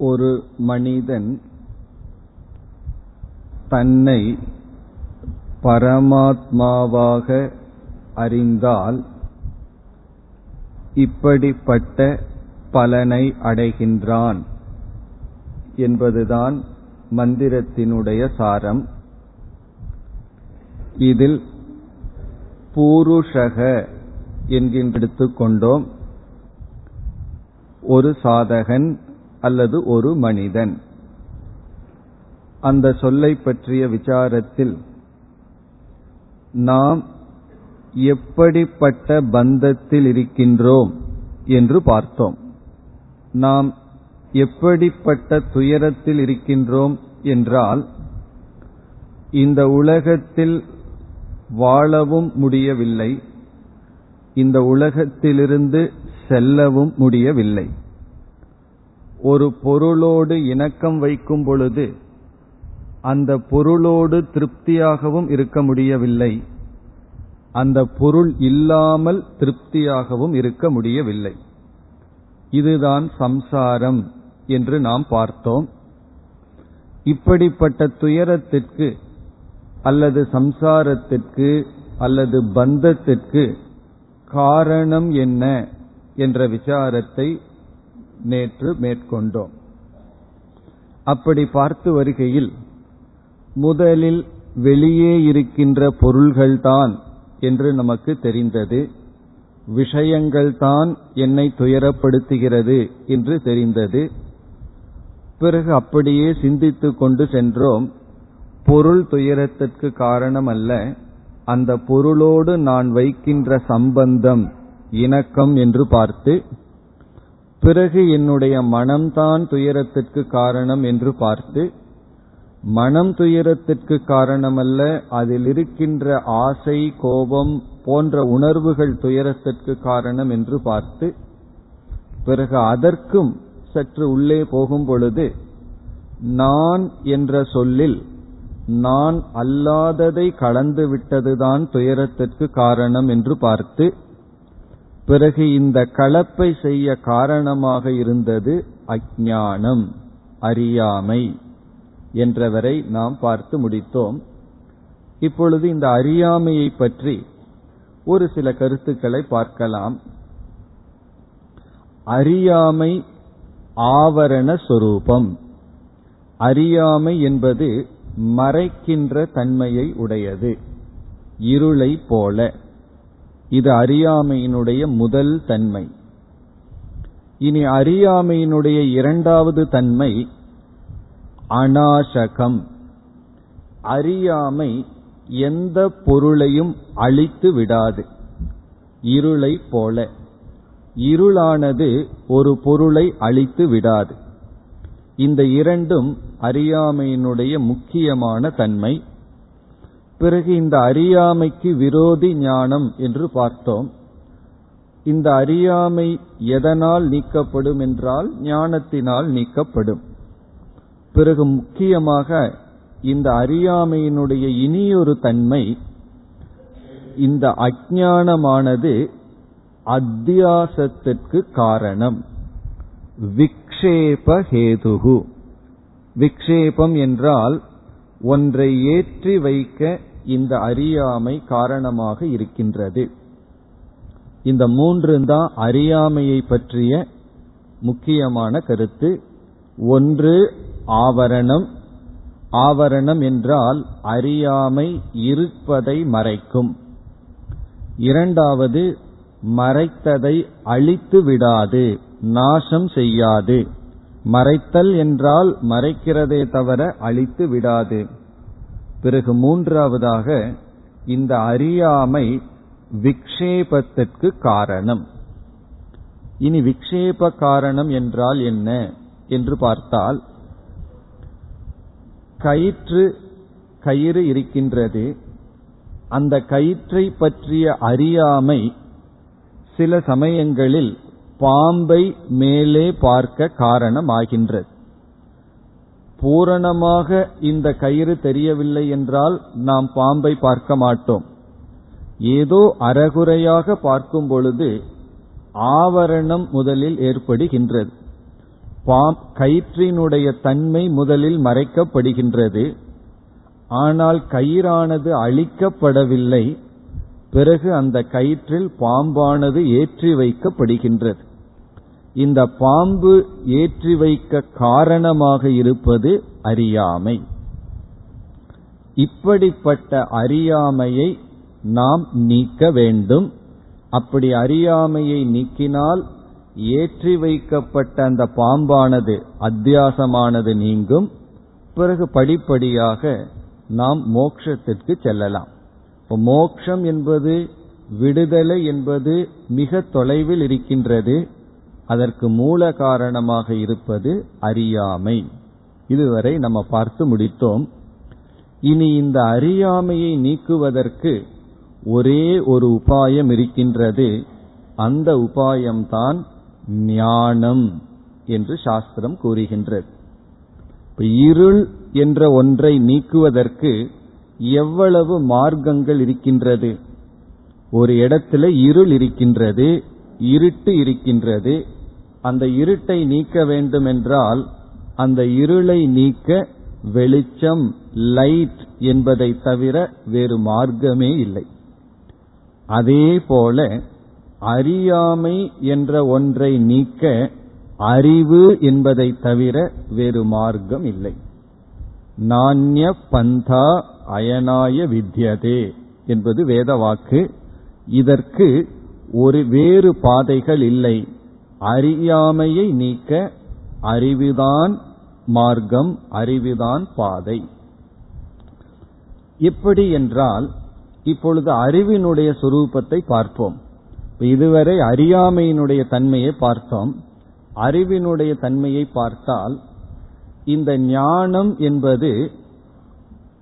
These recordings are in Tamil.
ஒரு மனிதன் தன்னை பரமாத்மாவாக அறிந்தால் இப்படிப்பட்ட பலனை அடைகின்றான் என்பதுதான் மந்திரத்தினுடைய சாரம். இதில் பூருஷக என்கின்ற எடுத்துக்கொண்டோம். ஒரு சாதகன் அல்லது ஒரு மனிதன். அந்த சொல்லை பற்றிய விசாரத்தில் நாம் எப்படிப்பட்ட பந்தத்தில் இருக்கின்றோம் என்று பார்த்தோம். நாம் எப்படிப்பட்ட துயரத்தில் இருக்கின்றோம் என்றால் இந்த உலகத்தில் வாழவும் முடியவில்லை இந்த உலகத்திலிருந்து செல்லவும் முடியவில்லை. ஒரு பொருளோடு இணக்கம் வைக்கும் பொழுது அந்த பொருளோடு திருப்தியாகவும் இருக்க முடியவில்லை. அந்த பொருள் இல்லாமல் திருப்தியாகவும் இருக்க முடியவில்லை. இதுதான் சம்சாரம் என்று நாம் பார்த்தோம். இப்படிப்பட்ட துயரத்திற்கு அல்லது சம்சாரத்திற்கு அல்லது பந்தத்திற்கு காரணம் என்ன என்ற விசாரத்தை நேற்று மேற்கொண்டோம். அப்படி பார்த்து வருகையில் முதலில் வெளியே இருக்கின்ற பொருள்கள்தான் என்று நமக்கு தெரிந்தது விஷயங்கள்தான் என்னை துயரப்படுத்துகிறது என்று தெரிந்தது பிறகு அப்படியே சிந்தித்து கொண்டு சென்றோம் பொருள் துயரத்திற்கு காரணம் அல்ல அந்த பொருளோடு நான் வைக்கின்ற சம்பந்தம் இணக்கம் என்று பார்த்து பிறகு என்னுடைய மனம்தான் துயரத்திற்கு காரணம் என்று பார்த்து மனம் துயரத்திற்கு காரணமல்ல அதில் இருக்கின்ற ஆசை கோபம் போன்ற உணர்வுகள் துயரத்திற்கு காரணம் என்று பார்த்து பிறகு அதற்கும் சற்று உள்ளே போகும் பொழுது நான் என்ற சொல்லில் நான் அல்லாததை கலந்து விட்டதுதான் துயரத்திற்கு காரணம் என்று பார்த்து பிறகு இந்த கலப்பை செய்ய காரணமாக இருந்தது அஜானம் அறியாமை என்றவரை நாம் பார்த்து முடித்தோம். இப்பொழுது இந்த அறியாமையை பற்றி ஒரு சில கருத்துக்களை பார்க்கலாம். அறியாமை ஆவரண சொரூபம். அறியாமை என்பது மறைக்கின்ற தன்மையை உடையது. இருளை போல. இது அறியாமையினுடைய முதல் தன்மை. இனி அறியாமையினுடைய இரண்டாவது தன்மை அநாசகம். அறியாமை எந்த பொருளையும் அழித்து விடாது. இருளை போல. இருளானது ஒரு பொருளை அழித்து விடாது. இந்த இரண்டும் அறியாமையினுடைய முக்கியமான தன்மை. பிறகு இந்த அறியாமைக்கு விரோதி ஞானம் என்று பார்த்தோம். இந்த அறியாமை எதனால் நீக்கப்படும் என்றால் ஞானத்தினால் நீக்கப்படும். பிறகு முக்கியமாக இந்த அறியாமையினுடைய இனியொரு தன்மை இந்த அஜானமானது அத்தியாசத்திற்கு காரணம். விக்ஷேபஹேதுகு விக்ஷேபம் என்றால் ஒன்றை ஏற்றி வைக்க இந்த அறியாமை காரணமாக இருக்கின்றது. இந்த மூன்று தான் அறியாமையை பற்றிய முக்கியமான கருத்து. ஒன்று ஆவரணம். ஆவரணம் என்றால் அறியாமை இருப்பதை மறைக்கும். இரண்டாவது மறைத்ததை அழித்து விடாது நாசம் செய்யாது. மறைத்தல் என்றால் மறைக்கிறதே தவிர அழித்து விடாது. பிறகு மூன்றாவதாக இந்த அறியாமை விக்ஷேபத்திற்கு காரணம். இனி விக்ஷேப காரணம் என்றால் என்ன என்று பார்த்தால் கயிற்று கயிறு இருக்கின்றது. அந்த கயிற்றை பற்றிய அறியாமை சில சமயங்களில் பாம்பை மேலே பார்க்க காரணமாகின்றது. பூரணமாக இந்த கயிறு தெரியவில்லை என்றால் நாம் பாம்பை பார்க்க மாட்டோம். ஏதோ அறகுறையாக பார்க்கும் பொழுது ஆவரணம் முதலில் ஏற்படுகின்றது. கயிற்றினுடைய தன்மை முதலில் மறைக்கப்படுகின்றது. ஆனால் கயிறானது அழிக்கப்படவில்லை. பிறகு அந்த கயிற்றில் பாம்பானது ஏற்றி வைக்கப்படுகின்றது. இந்த பாம்பு ஏற்றி வைக்க காரணமாக இருப்பது அறியாமை. இப்படிப்பட்ட அறியாமையை நாம் நீக்க வேண்டும். அப்படி அறியாமையை நீக்கினால் ஏற்றி வைக்கப்பட்ட அந்த பாம்பானது அத்தியாசமானது நீங்கும். பிறகு படிப்படியாக நாம் மோக்ஷத்திற்கு செல்லலாம். மோக்ஷம் என்பது விடுதலை என்பது மிக தொலைவில் இருக்கின்றது. அதற்கு மூல காரணமாக இருப்பது அறியாமை. இதுவரை நம்ம பார்த்து முடித்தோம். இனி இந்த அறியாமையை நீக்குவதற்கு ஒரே ஒரு உபாயம் இருக்கின்றது. அந்த உபாயம்தான் ஞானம் என்று சாஸ்திரம் கூறுகின்றது. இருள் என்ற ஒன்றை நீக்குவதற்கு எவ்வளவு மார்க்கங்கள் இருக்கின்றது? ஒரு இடத்துல இருள் இருக்கின்றது இருட்டு இருக்கின்றது அந்த இருட்டை நீக்க வேண்டும் என்றால் அந்த இருளை நீக்க வெளிச்சம் லைட் என்பதை தவிர வேறு மார்க்கமே இல்லை. அதே போல அறியாமை என்ற ஒன்றை நீக்க அறிவு என்பதை தவிர வேறு மார்க்கம் இல்லை. நாண்ய பந்தா அயனாய வித்யதே என்பது வேத வாக்கு இதற்கு ஒரு வேறு பாதைகள் இல்லை. அறியாமையை நீக்க அறிவுதான் மார்க்கம் அறிவுதான் பாதை. எப்படி என்றால் இப்பொழுது அறிவினுடைய சுரூபத்தை பார்ப்போம். இதுவரை அறியாமையினுடைய தன்மையை பார்த்தோம். அறிவினுடைய தன்மையை பார்த்தால் இந்த ஞானம் என்பது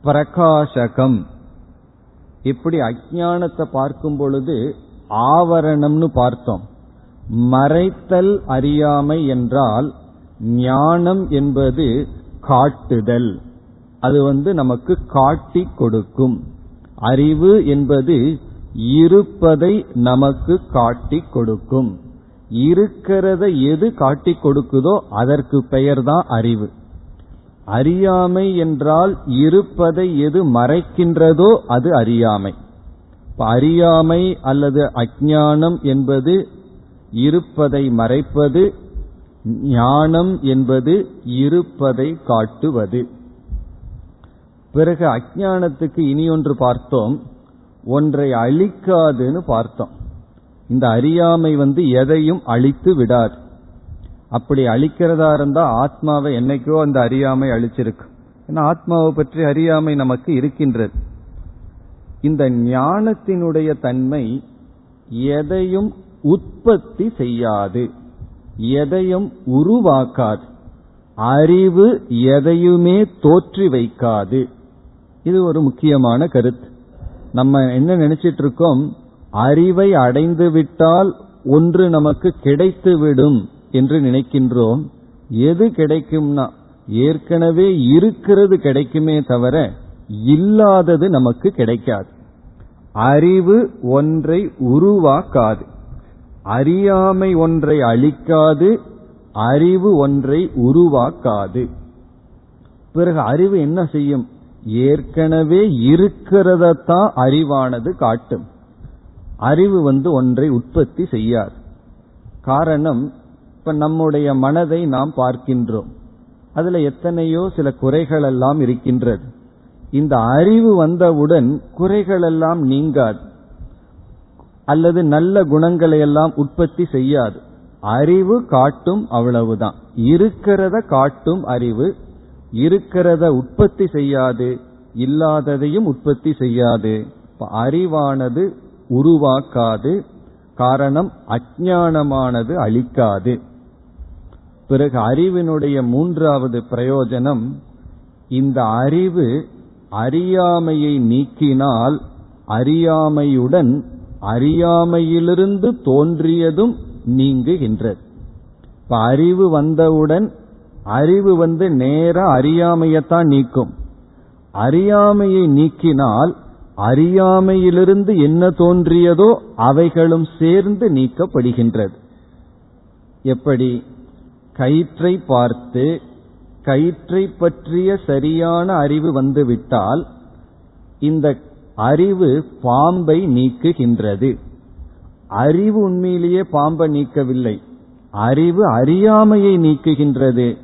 பிரகாசகம். இப்படி அஜானத்தை பார்க்கும் பொழுது ஆவரணம்னு பார்த்தோம். மறைத்தல் அறியாமை என்றால் ஞானம் என்பது காட்டுதல். அது வந்து நமக்கு காட்டி கொடுக்கும். அறிவு என்பது இருப்பதை நமக்கு காட்டி கொடுக்கும். இருக்கிறத எது காட்டி கொடுக்குதோ அதற்கு பெயர்தான் அறிவு. அறியாமை என்றால் இருப்பதை எது மறைக்கின்றதோ அது அறியாமை. அறியாமை அல்லது அஜானம் என்பது இருப்பதை மறைப்பது ஞானம் என்பது இருப்பதை காட்டுவது. பிறகு அஜானத்துக்கு இனி ஒன்று பார்த்தோம். ஒன்றை அழிக்காதுன்னு பார்த்தோம். இந்த அறியாமை வந்து எதையும் அழித்து விடாது. அப்படி அழிக்கிறதா இருந்தா ஆத்மாவை என்னைக்கோ அந்த அறியாமை அழிச்சிருக்கு. ஏன்னா ஆத்மாவை பற்றி அறியாமை நமக்கு இருக்கின்றது. இந்த ஞானத்தினுடைய தன்மை எதையும் உற்பத்தி செய்யாது. எதையும் உருவாக்காது. அறிவு எதையுமே தோற்றி வைக்காது. இது ஒரு முக்கியமான கருத்து. நம்ம என்ன நினைச்சிட்டு இருக்கோம் அறிவை அடைந்து விட்டால் ஒன்று நமக்கு கிடைத்துவிடும் என்று நினைக்கின்றோம். எது கிடைக்கும்னா ஏற்கனவே இருக்கிறது கிடைக்குமே தவிர இல்லாதது நமக்கு கிடைக்காது. அறிவு ஒன்றை உருவாக்காது. அறியாமை ஒன்றை அழிக்காது அறிவு ஒன்றை உருவாக்காது. பிறகு அறிவு என்ன செய்யும்? ஏற்கனவே இருக்கிறதத்தான் அறிவானது காட்டும். அறிவு வந்து ஒன்றை உற்பத்தி செய்யாது. காரணம் இப்ப நம்முடைய மனதை நாம் பார்க்கின்றோம். அதுல எத்தனையோ சில குறைகள் எல்லாம் இருக்கின்றது. இந்த அறிவு வந்தவுடன் குறைகள் எல்லாம் நீங்காது. அல்லது நல்ல குணங்களை எல்லாம் உற்பத்தி செய்யாது. அறிவு காட்டும் அவ்வளவுதான். இருக்கிறத காட்டும் அறிவு இருக்கிறத உற்பத்தி செய்யாது இல்லாததையும் உற்பத்தி செய்யாது. அறிவானது உருவாக்காது காரணம் அஜானமானது அழிக்காது. பிறகு அறிவினுடைய மூன்றாவது பிரயோஜனம் இந்த அறிவு அறியாமையை நீக்கினால் அறியாமையுடன் அறியாமையிலிருந்து தோன்றியதும் நீங்குகின்றது. இப்ப அறிவு வந்தவுடன் அறிவு வந்து நேர அறியாமையத்தான் நீக்கும். அறியாமையை நீக்கினால் அறியாமையிலிருந்து என்ன தோன்றியதோ அவைகளும் சேர்ந்து நீக்கப்படுகின்றது. எப்படி? கயிற்றை பார்த்து கயிற்றை பற்றிய சரியான அறிவு வந்துவிட்டால் இந்த அறிவு பாம்பை நீக்குகின்றது. அறிவு உண்மையிலேயே பாம்பை நீக்கவில்லை. அறிவு அறியாமையை நீக்குகின்றது.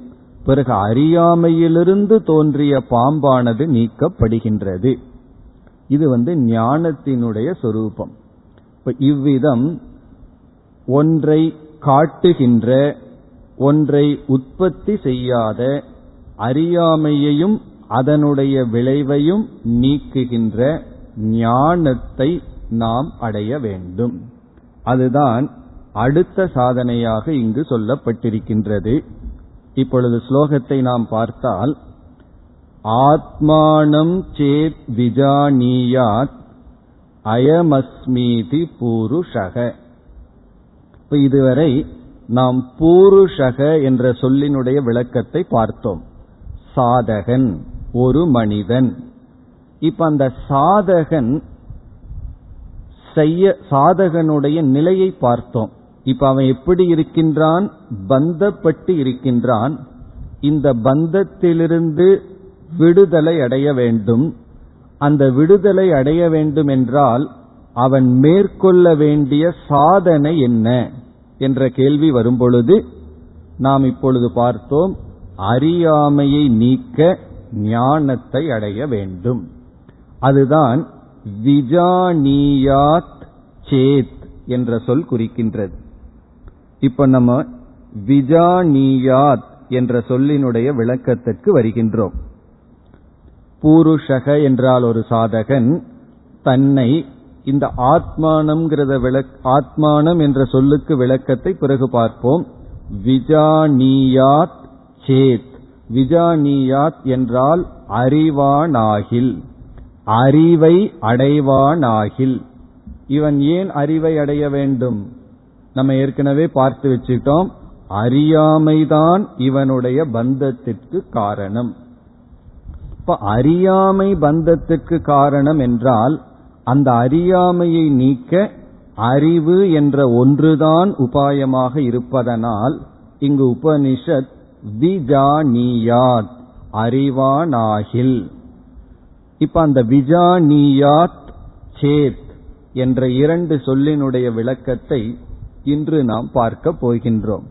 பிறகு அறியாமையிலிருந்து தோன்றிய பாம்பானது நீக்கப்படுகின்றது. இது வந்து ஞானத்தினுடைய சொரூபம். இவ்விதம் ஒன்றை காட்டுகின்ற ஒன்றை உற்பத்தி செய்யாத அறியாமையையும் அதனுடைய விளைவையும் நீக்குகின்ற ஞானத்தை நாம் அடைய வேண்டும். அதுதான் அடுத்த சாதனையாக இங்கு சொல்லப்பட்டிருக்கின்றது. இப்பொழுது ஸ்லோகத்தை நாம் பார்த்தால் ஆத்மானம் சேத் விஜானியாத் அயமஸ்மீதி பூருஷக. இப்ப இதுவரை நாம் பூருஷக என்ற சொல்லினுடைய விளக்கத்தை பார்த்தோம். சாதகன் ஒரு மனிதன். இப்ப அந்த சாதகன் செய்ய சாதகனுடைய நிலையை பார்த்தோம். இப்ப அவன் எப்படி இருக்கின்றான்? பந்தப்பட்டு இருக்கின்றான். இந்த பந்தத்திலிருந்து விடுதலை அடைய வேண்டும். அந்த விடுதலை அடைய வேண்டும் என்றால் அவன் மேற்கொள்ள வேண்டிய சாதனை என்ன? என்ற கேள்வி வரும்பொழுது நாம் இப்பொழுது பார்த்தோம் அறியாமையை நீக்க ஞானத்தை அடைய வேண்டும். அதுதான் விஜானியாத் சேத் என்ற சொல் குறிக்கின்றது. இப்ப நம்ம விஜானியாத் என்ற சொல்லினுடைய விளக்கத்திற்கு வருகின்றோம். பூருஷக என்றால் ஒரு சாதகன் தன்னை இந்த ஆத்மானம்ங்கிறத விளக் ஆத்மானம் என்ற சொல்லுக்கு விளக்கத்தை பிறகு பார்ப்போம். விஜானியாத் சேத். விஜானியாத் என்றால் அறிவானாகில். அறிவை அடைவானாகில். இவன் ஏன் அறிவை அடைய வேண்டும்? நம்ம ஏற்கனவே பார்த்து வச்சுட்டோம் அறியாமைதான் இவனுடைய பந்தத்திற்கு காரணம். இப்ப அறியாமை பந்தத்திற்கு காரணம் என்றால் அந்த அறியாமையை நீக்க அறிவு என்ற ஒன்றுதான் உபாயமாக இருப்பதனால் இங்கு உபனிஷத் விஜானியாத் அறிவானாகில். இப்ப அந்த விஜானியாத் சேத் என்ற இரண்டு சொல்லினுடைய விளக்கத்தை இன்று நாம் பார்க்க போகின்றோம்.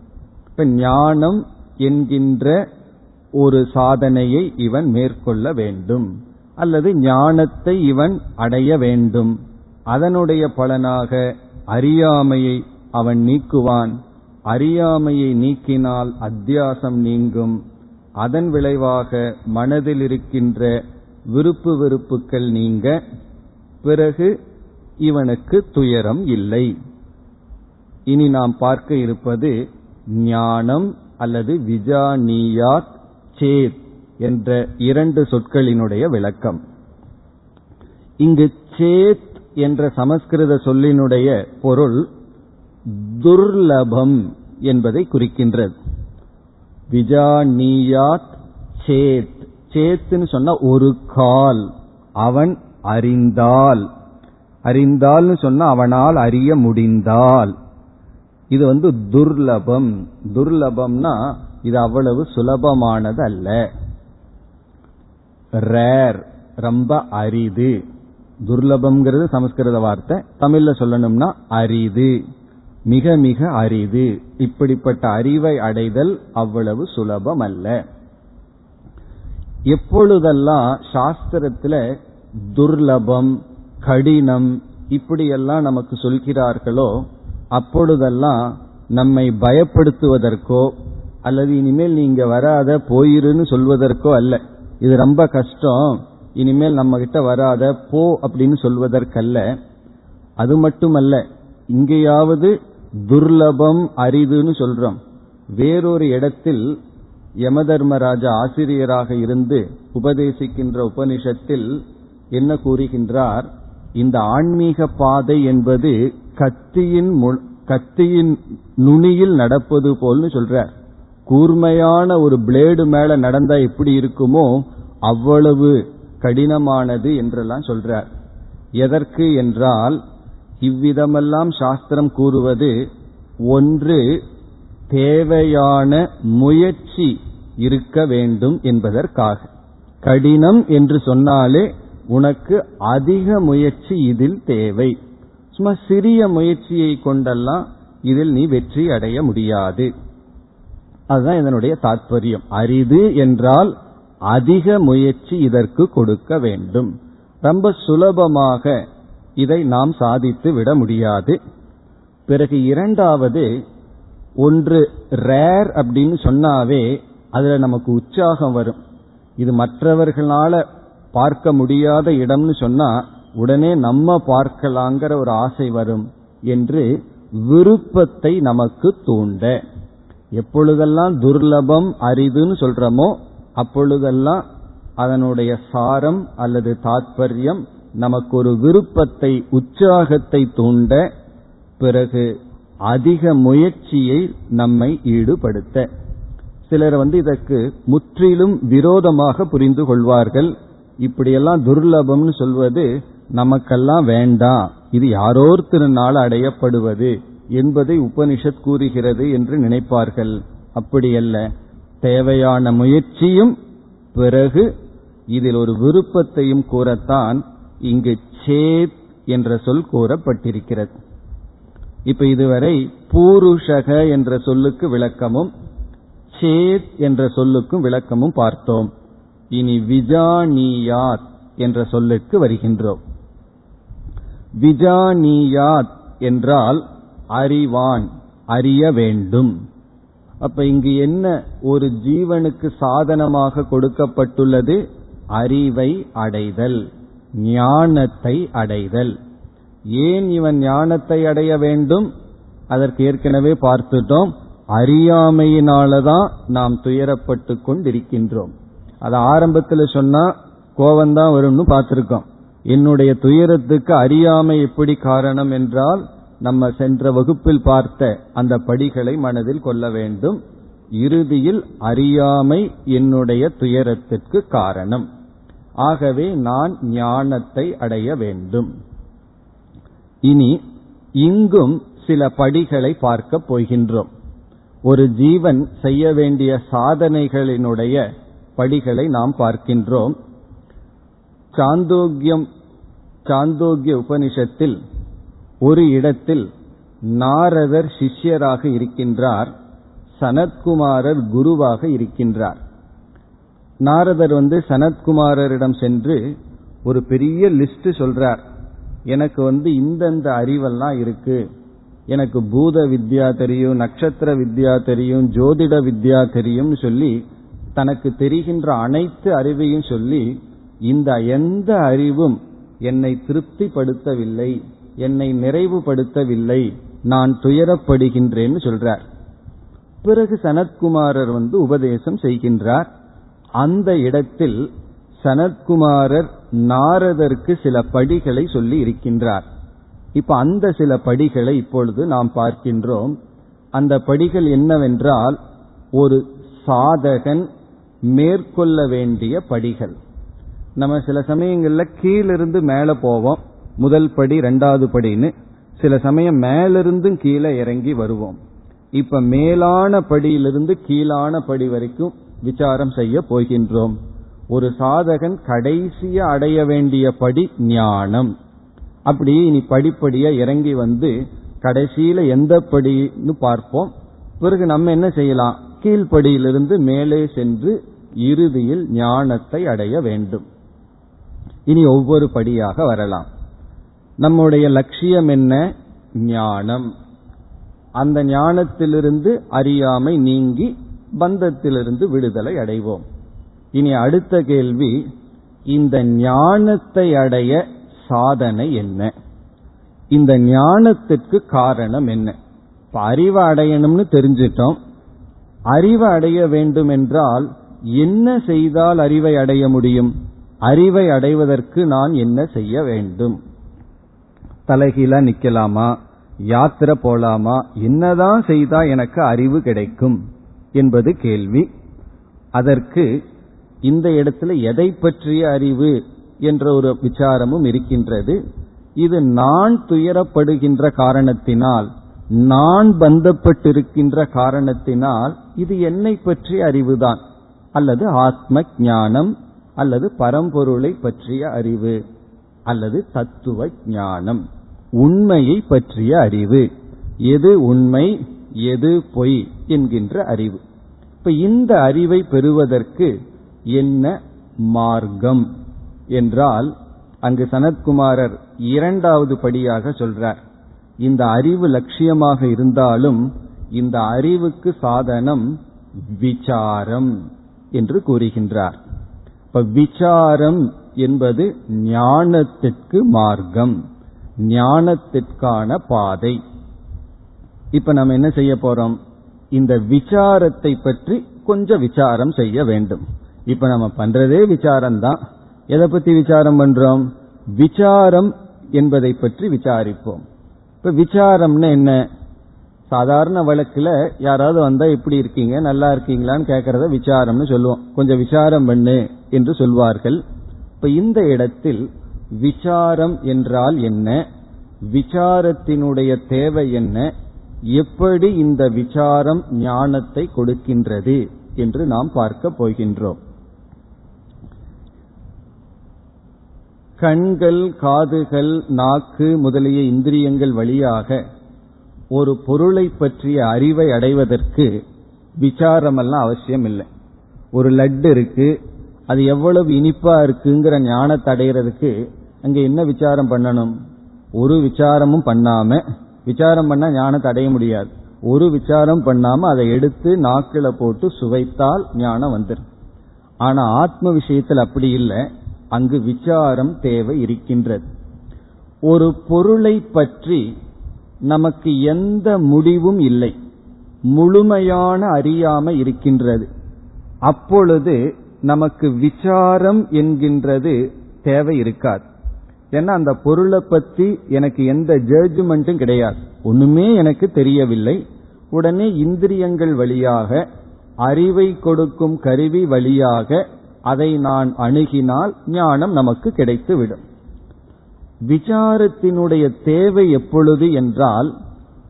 இப்ப ஞானம் என்கின்ற ஒரு சாதனையை இவன் மேற்கொள்ள வேண்டும். அல்லது ஞானத்தை இவன் அடைய வேண்டும். அதனுடைய பலனாக அறியாமையை அவன் நீக்குவான். அறியாமையை நீக்கினால் அத்தியாசம் நீங்கும். அதன் விளைவாக மனதில் இருக்கின்ற விருப்பு வெறுப்புகள் நீங்க பிறகு இவனுக்கு துயரம் இல்லை. இனி நாம் பார்க்க இருப்பது ஞானம் அல்லது விஜானியாத் சேத் என்ற இரண்டு சொற்களினுடைய விளக்கம். இங்கு சேத் என்ற சமஸ்கிருத சொல்லினுடைய பொருள் துர்லபம் என்பதை குறிக்கின்றது. விஜானியாத் சேத் சேத்துன்னு சொன்னா ஒரு கால். அவன் அறிந்தால். அறிந்தால்னு சொன்னா அவனால் அறிய முடிந்தால். இது வந்து துர்லபம். துர்லபம்னா இது அவ்வளவு சுலபமானது அல்ல. ரேர் ரொம்ப அரிது. துர்லபம்ங்கிறது சமஸ்கிருத வார்த்தை. தமிழ்ல சொல்லணும்னா அரிது. மிக மிக அரிது. இப்படிப்பட்ட அறிவை அடைதல் அவ்வளவு சுலபம் அல்ல. எப்பொழுதெல்லாம் சாஸ்திரத்துல துர்லபம் கடினம் இப்படியெல்லாம் நமக்கு சொல்கிறார்களோ அப்பொழுதெல்லாம் நம்மை பயப்படுத்துவதற்கோ அல்லது இனிமேல் நீங்க வராத போயிருன்னு சொல்வதற்கோ அல்ல. இது ரொம்ப கஷ்டம். இனிமேல் நம்ம கிட்ட வராத போ அப்படின்னு சொல்வதற்கல்ல. அது மட்டுமல்ல இங்கேயாவது துர்லபம் அரிதுன்னு சொல்றோம். வேறொரு இடத்தில் யமதர்மராஜா ஆசிரியராக இருந்து உபதேசிக்கின்ற உபனிஷத்தில் என்ன கூறுகின்றார்? இந்த ஆன்மீக பாதை என்பது கத்தியின் கத்தியின் நுனியில் நடப்பது போல்னு சொல்றார். கூர்மையான ஒரு பிளேடு மேல நடந்தா எப்படி இருக்குமோ அவ்வளவு கடினமானது என்றெல்லாம் சொல்றார். எதற்கு என்றால் இவ்விதமெல்லாம் சாஸ்திரம் கூறுவது ஒன்று தேவையான முயற்சி இருக்க வேண்டும் என்பதற்காக. கடினம் என்று சொன்னாலே உனக்கு அதிக முயற்சி இதில் தேவை. சும்மா சிறிய முயற்சியை கொண்டெல்லாம் இதில் நீ வெற்றி அடைய முடியாது. அதுதான் இதனுடைய தாற்பயம் அரிது என்றால் அதிக முயற்சி இதற்கு கொடுக்க வேண்டும். ரொம்ப சுலபமாக இதை நாம் சாதித்து விட முடியாது. பிறகு இரண்டாவது ஒன்று ரேர் அப்படின்னு சொன்னாவே அதுல நமக்கு உற்சாகம் வரும். இது மற்றவர்களால பார்க்க முடியாத இடம்னு சொன்னா உடனே நம்ம பார்க்கலாங்கிற ஒரு ஆசை வரும் என்று விருப்பத்தை நமக்கு தூண்ட. எப்பொழுதெல்லாம் துர்லபம் அரிதுன்னு சொல்றோமோ அப்பொழுதெல்லாம் அதனுடைய சாரம் அல்லது தாற்பயம் நமக்கு ஒரு விருப்பத்தை உற்சாகத்தை தூண்ட பிறகு அதிக முயற்சியை நம்மை ஈடுபடுத்த. சிலர் வந்து இதற்கு முற்றிலும் விரோதமாக புரிந்து கொள்வார்கள். இப்படியெல்லாம் துர்லபம்னு சொல்வது நமக்கெல்லாம் வேண்டாம். இது யாரோருத்திருநாள் அடையப்படுவது என்பதை உபனிஷத் கூறுகிறது என்று நினைப்பார்கள். அப்படியல்ல. தேவையான முயற்சியும் பிறகு இதில் ஒரு விருப்பத்தையும் கூறத்தான் இங்கு சேத் என்ற சொல் கூறப்பட்டிருக்கிறது. இப்ப இதுவரை பூருஷக என்ற சொல்லுக்கு விளக்கமும் சேத் என்ற சொல்லுக்கும் விளக்கமும் பார்த்தோம். இனி விஜானியாத் என்ற சொல்லுக்கு வருகின்றோம். விஜானியாத் என்றால் அறிவான் அறிய வேண்டும். அப்ப இங்கு என்ன ஒரு ஜீவனுக்கு சாதனமாக கொடுக்கப்பட்டுள்ளது? அறிவை அடைதல் ஞானத்தை அடைதல். ஏன் இவன் ஞானத்தை அடைய வேண்டும்? அதற்கு ஏற்கனவே பார்த்துட்டோம். அறியாமையினாலதான் நாம் துயரப்பட்டு கொண்டிருக்கின்றோம். அது ஆரம்பத்தில் சொன்னா கோவம்தான் வரும்னு பார்த்திருக்கோம். என்னுடைய துயரத்துக்கு அறியாமை எப்படி காரணம் என்றால் நம்ம சென்ற வகுப்பில் பார்த்த அந்த படிகளை மனதில் கொள்ள வேண்டும். இறுதியில் அறியாமை என்னுடைய துயரத்திற்கு காரணம். ஆகவே நான் ஞானத்தை அடைய வேண்டும். இனி இங்கும் சில படிகளை பார்க்க போகின்றோம். ஒரு ஜீவன் செய்ய வேண்டிய சாதனைகளினுடைய படிகளை நாம் பார்க்கின்றோம். சாந்தோக்கியம் சாந்தோக்கிய உபனிஷத்தில் ஒரு இடத்தில் நாரதர் சிஷ்யராக இருக்கின்றார் சனத்குமாரர் குருவாக இருக்கின்றார். நாரதர் வந்து சனத்குமாரரிடம் சென்று ஒரு பெரிய லிஸ்ட் சொல்றார். எனக்கு வந்து இந்தந்த அறிவெல்லாம் இருக்கு. எனக்கு பூத வித்யா தெரியும் நட்சத்திர வித்யா தெரியும் ஜோதிட வித்யா தெரியும் சொல்லி தனக்கு தெரிகின்ற அனைத்து அறிவையும் சொல்லி இந்த எந்த அறிவும் என்னை திருப்திப்படுத்தவில்லை என்னை நிறைவுபடுத்தவில்லை நான் துயரப்படுகின்றேன்னு சொல்றார். பிறகு சனத்குமாரர் வந்து உபதேசம் செய்கின்றார். அந்த இடத்தில் சனத்குமாரர் நாரதற்கு சில படிகளை சொல்லி இருக்கின்றார். இப்ப அந்த சில படிகளை இப்பொழுது நாம் பார்க்கின்றோம். அந்த படிகள் என்னவென்றால் ஒரு சாதகன் மேற்கொள்ள வேண்டிய படிகள். நம்ம சில சமயங்கள்ல கீழிருந்து மேலே போவோம். முதல் படி ரெண்டாவது படின்னு. சில சமயம் மேலிருந்தும் கீழே இறங்கி வருவோம். இப்ப மேலான படியிலிருந்து கீழான படி வரைக்கும் விசாரம் செய்ய போகின்றோம். ஒரு சாதகன் கடைசிய அடைய வேண்டிய படி ஞானம். அப்படி இனி படிப்படியா இறங்கி வந்து கடைசியில எந்த படின்னு பார்ப்போம். பிறகு நம்ம என்ன செய்யலாம்? கீழ்ப்படியிலிருந்து மேலே சென்று இறுதியில் ஞானத்தை அடைய வேண்டும். இனி ஒவ்வொரு படியாக வரலாம். நம்முடைய லட்சியம் என்ன? ஞானம். அந்த ஞானத்திலிருந்து அறியாமை நீங்கி பந்தத்திலிருந்து விடுதலை அடைவோம். இனி அடுத்த கேள்வி இந்த ஞானத்தை அடைய சாதனை என்ன? இந்த ஞானத்திற்கு காரணம் என்ன? இப்ப அறிவை அடையணும்னு தெரிஞ்சிட்டோம். அறிவை அடைய வேண்டும் என்றால் என்ன செய்தால் அறிவை அடைய முடியும்? அறிவை அடைவதற்கு நான் என்ன செய்ய வேண்டும்? தலைகீழா நிக்கலாமா? யாத்திரை போலாமா? என்னதான் செய்தா எனக்கு அறிவு கிடைக்கும்? என்பது கேள்வி. அதற்கு இந்த இடத்துல எதை பற்றிய அறிவு என்ற ஒரு விசாரமும் இருக்கின்றது. இது நான் துயரப்படுகின்ற காரணத்தினால் நான் பந்தப்பட்டிருக்கின்ற காரணத்தினால் இது என்னை பற்றிய அறிவுதான். அல்லது ஆத்ம ஞானம் அல்லது பரம்பொருளை பற்றிய அறிவு அல்லது தத்துவ ஞானம் உண்மையை பற்றிய அறிவு. எது உண்மை எது பொய் என்கின்ற அறிவு. இப்ப இந்த அறிவை பெறுவதற்கு என்ன மார்க்கம்? என்றால் அங்கு சனத்குமாரர் இரண்டாவது படியாக சொல்றார். இந்த அறிவு லட்சியமாக இருந்தாலும் இந்த அறிவுக்கு சாதனம் விசாரம் என்று கூறுகின்றார். இப்ப விசாரம் என்பது ஞானத்திற்கு மார்க்கம் ஞானத்திற்கான பாதை. இப்ப நம்ம என்ன செய்ய போறோம்? இந்த விசாரத்தை பற்றி கொஞ்சம் விசாரம் செய்ய வேண்டும். இப்ப நம்ம பண்றதே விசாரம் தான் எதை பத்தி விசாரம் பண்றோம்? விசாரம் என்பதை பற்றி விசாரிப்போம். இப்ப விசாரம்னு என்ன? சாதாரண வழக்குல யாராவது வந்தா எப்படி இருக்கீங்க? நல்லா இருக்கீங்களான்னு கேட்கறத விசாரம்னு சொல்லுவோம். கொஞ்சம் விசாரம் பண்ணு என்று சொல்வார்கள். இப்ப இந்த இடத்தில் விசாரம் என்றால் என்ன? விசாரத்தினுடைய தேவை என்ன? எப்படி இந்த விசாரம் ஞானத்தை கொடுக்கின்றது என்று நாம் பார்க்க போகின்றோம். கண்கள் காதுகள் நாக்கு முதலிய இந்திரியங்கள் வழியாக ஒரு பொருளை பற்றிய அறிவை அடைவதற்கு விசாரமெல்லாம் அவசியம் இல்லை ஒரு லட்டு இருக்கு அது எவ்வளவு இனிப்பா இருக்குங்கிற ஞானத்தை அடைகிறதுக்கு அங்க என்ன விசாரம் பண்ணணும்? ஒரு விசாரமும் பண்ணாம விசாரம் பண்ணா ஞானத்தை அடைய முடியாது. ஒரு விசாரம் பண்ணாம அதை எடுத்து நாக்கில போட்டு சுவைத்தால் ஞானம் வந்துடும் ஆனா ஆத்ம விஷயத்தில் அப்படி இல்லை. அங்கு விசாரம் தேவை இருக்கின்றது. ஒரு பொருளை பற்றி நமக்கு எந்த முடிவும் இல்லை. முழுமையான அறியாம இருக்கின்றது. அப்பொழுது நமக்கு விசாரம் என்கின்றது தேவை இருக்காது. ஏன்னா அந்த பொருளை பற்றி எனக்கு எந்த ஜட்ஜ்மெண்ட்டும் கிடையாது. ஒண்ணுமே எனக்கு தெரியவில்லை. உடனே இந்திரியங்கள் வழியாக அறிவை கொடுக்கும் கருவி வழியாக அதை நான் அணுகினால் ஞானம் நமக்கு கிடைத்துவிடும். விசாரத்தினுடைய தேவை எப்பொழுது என்றால்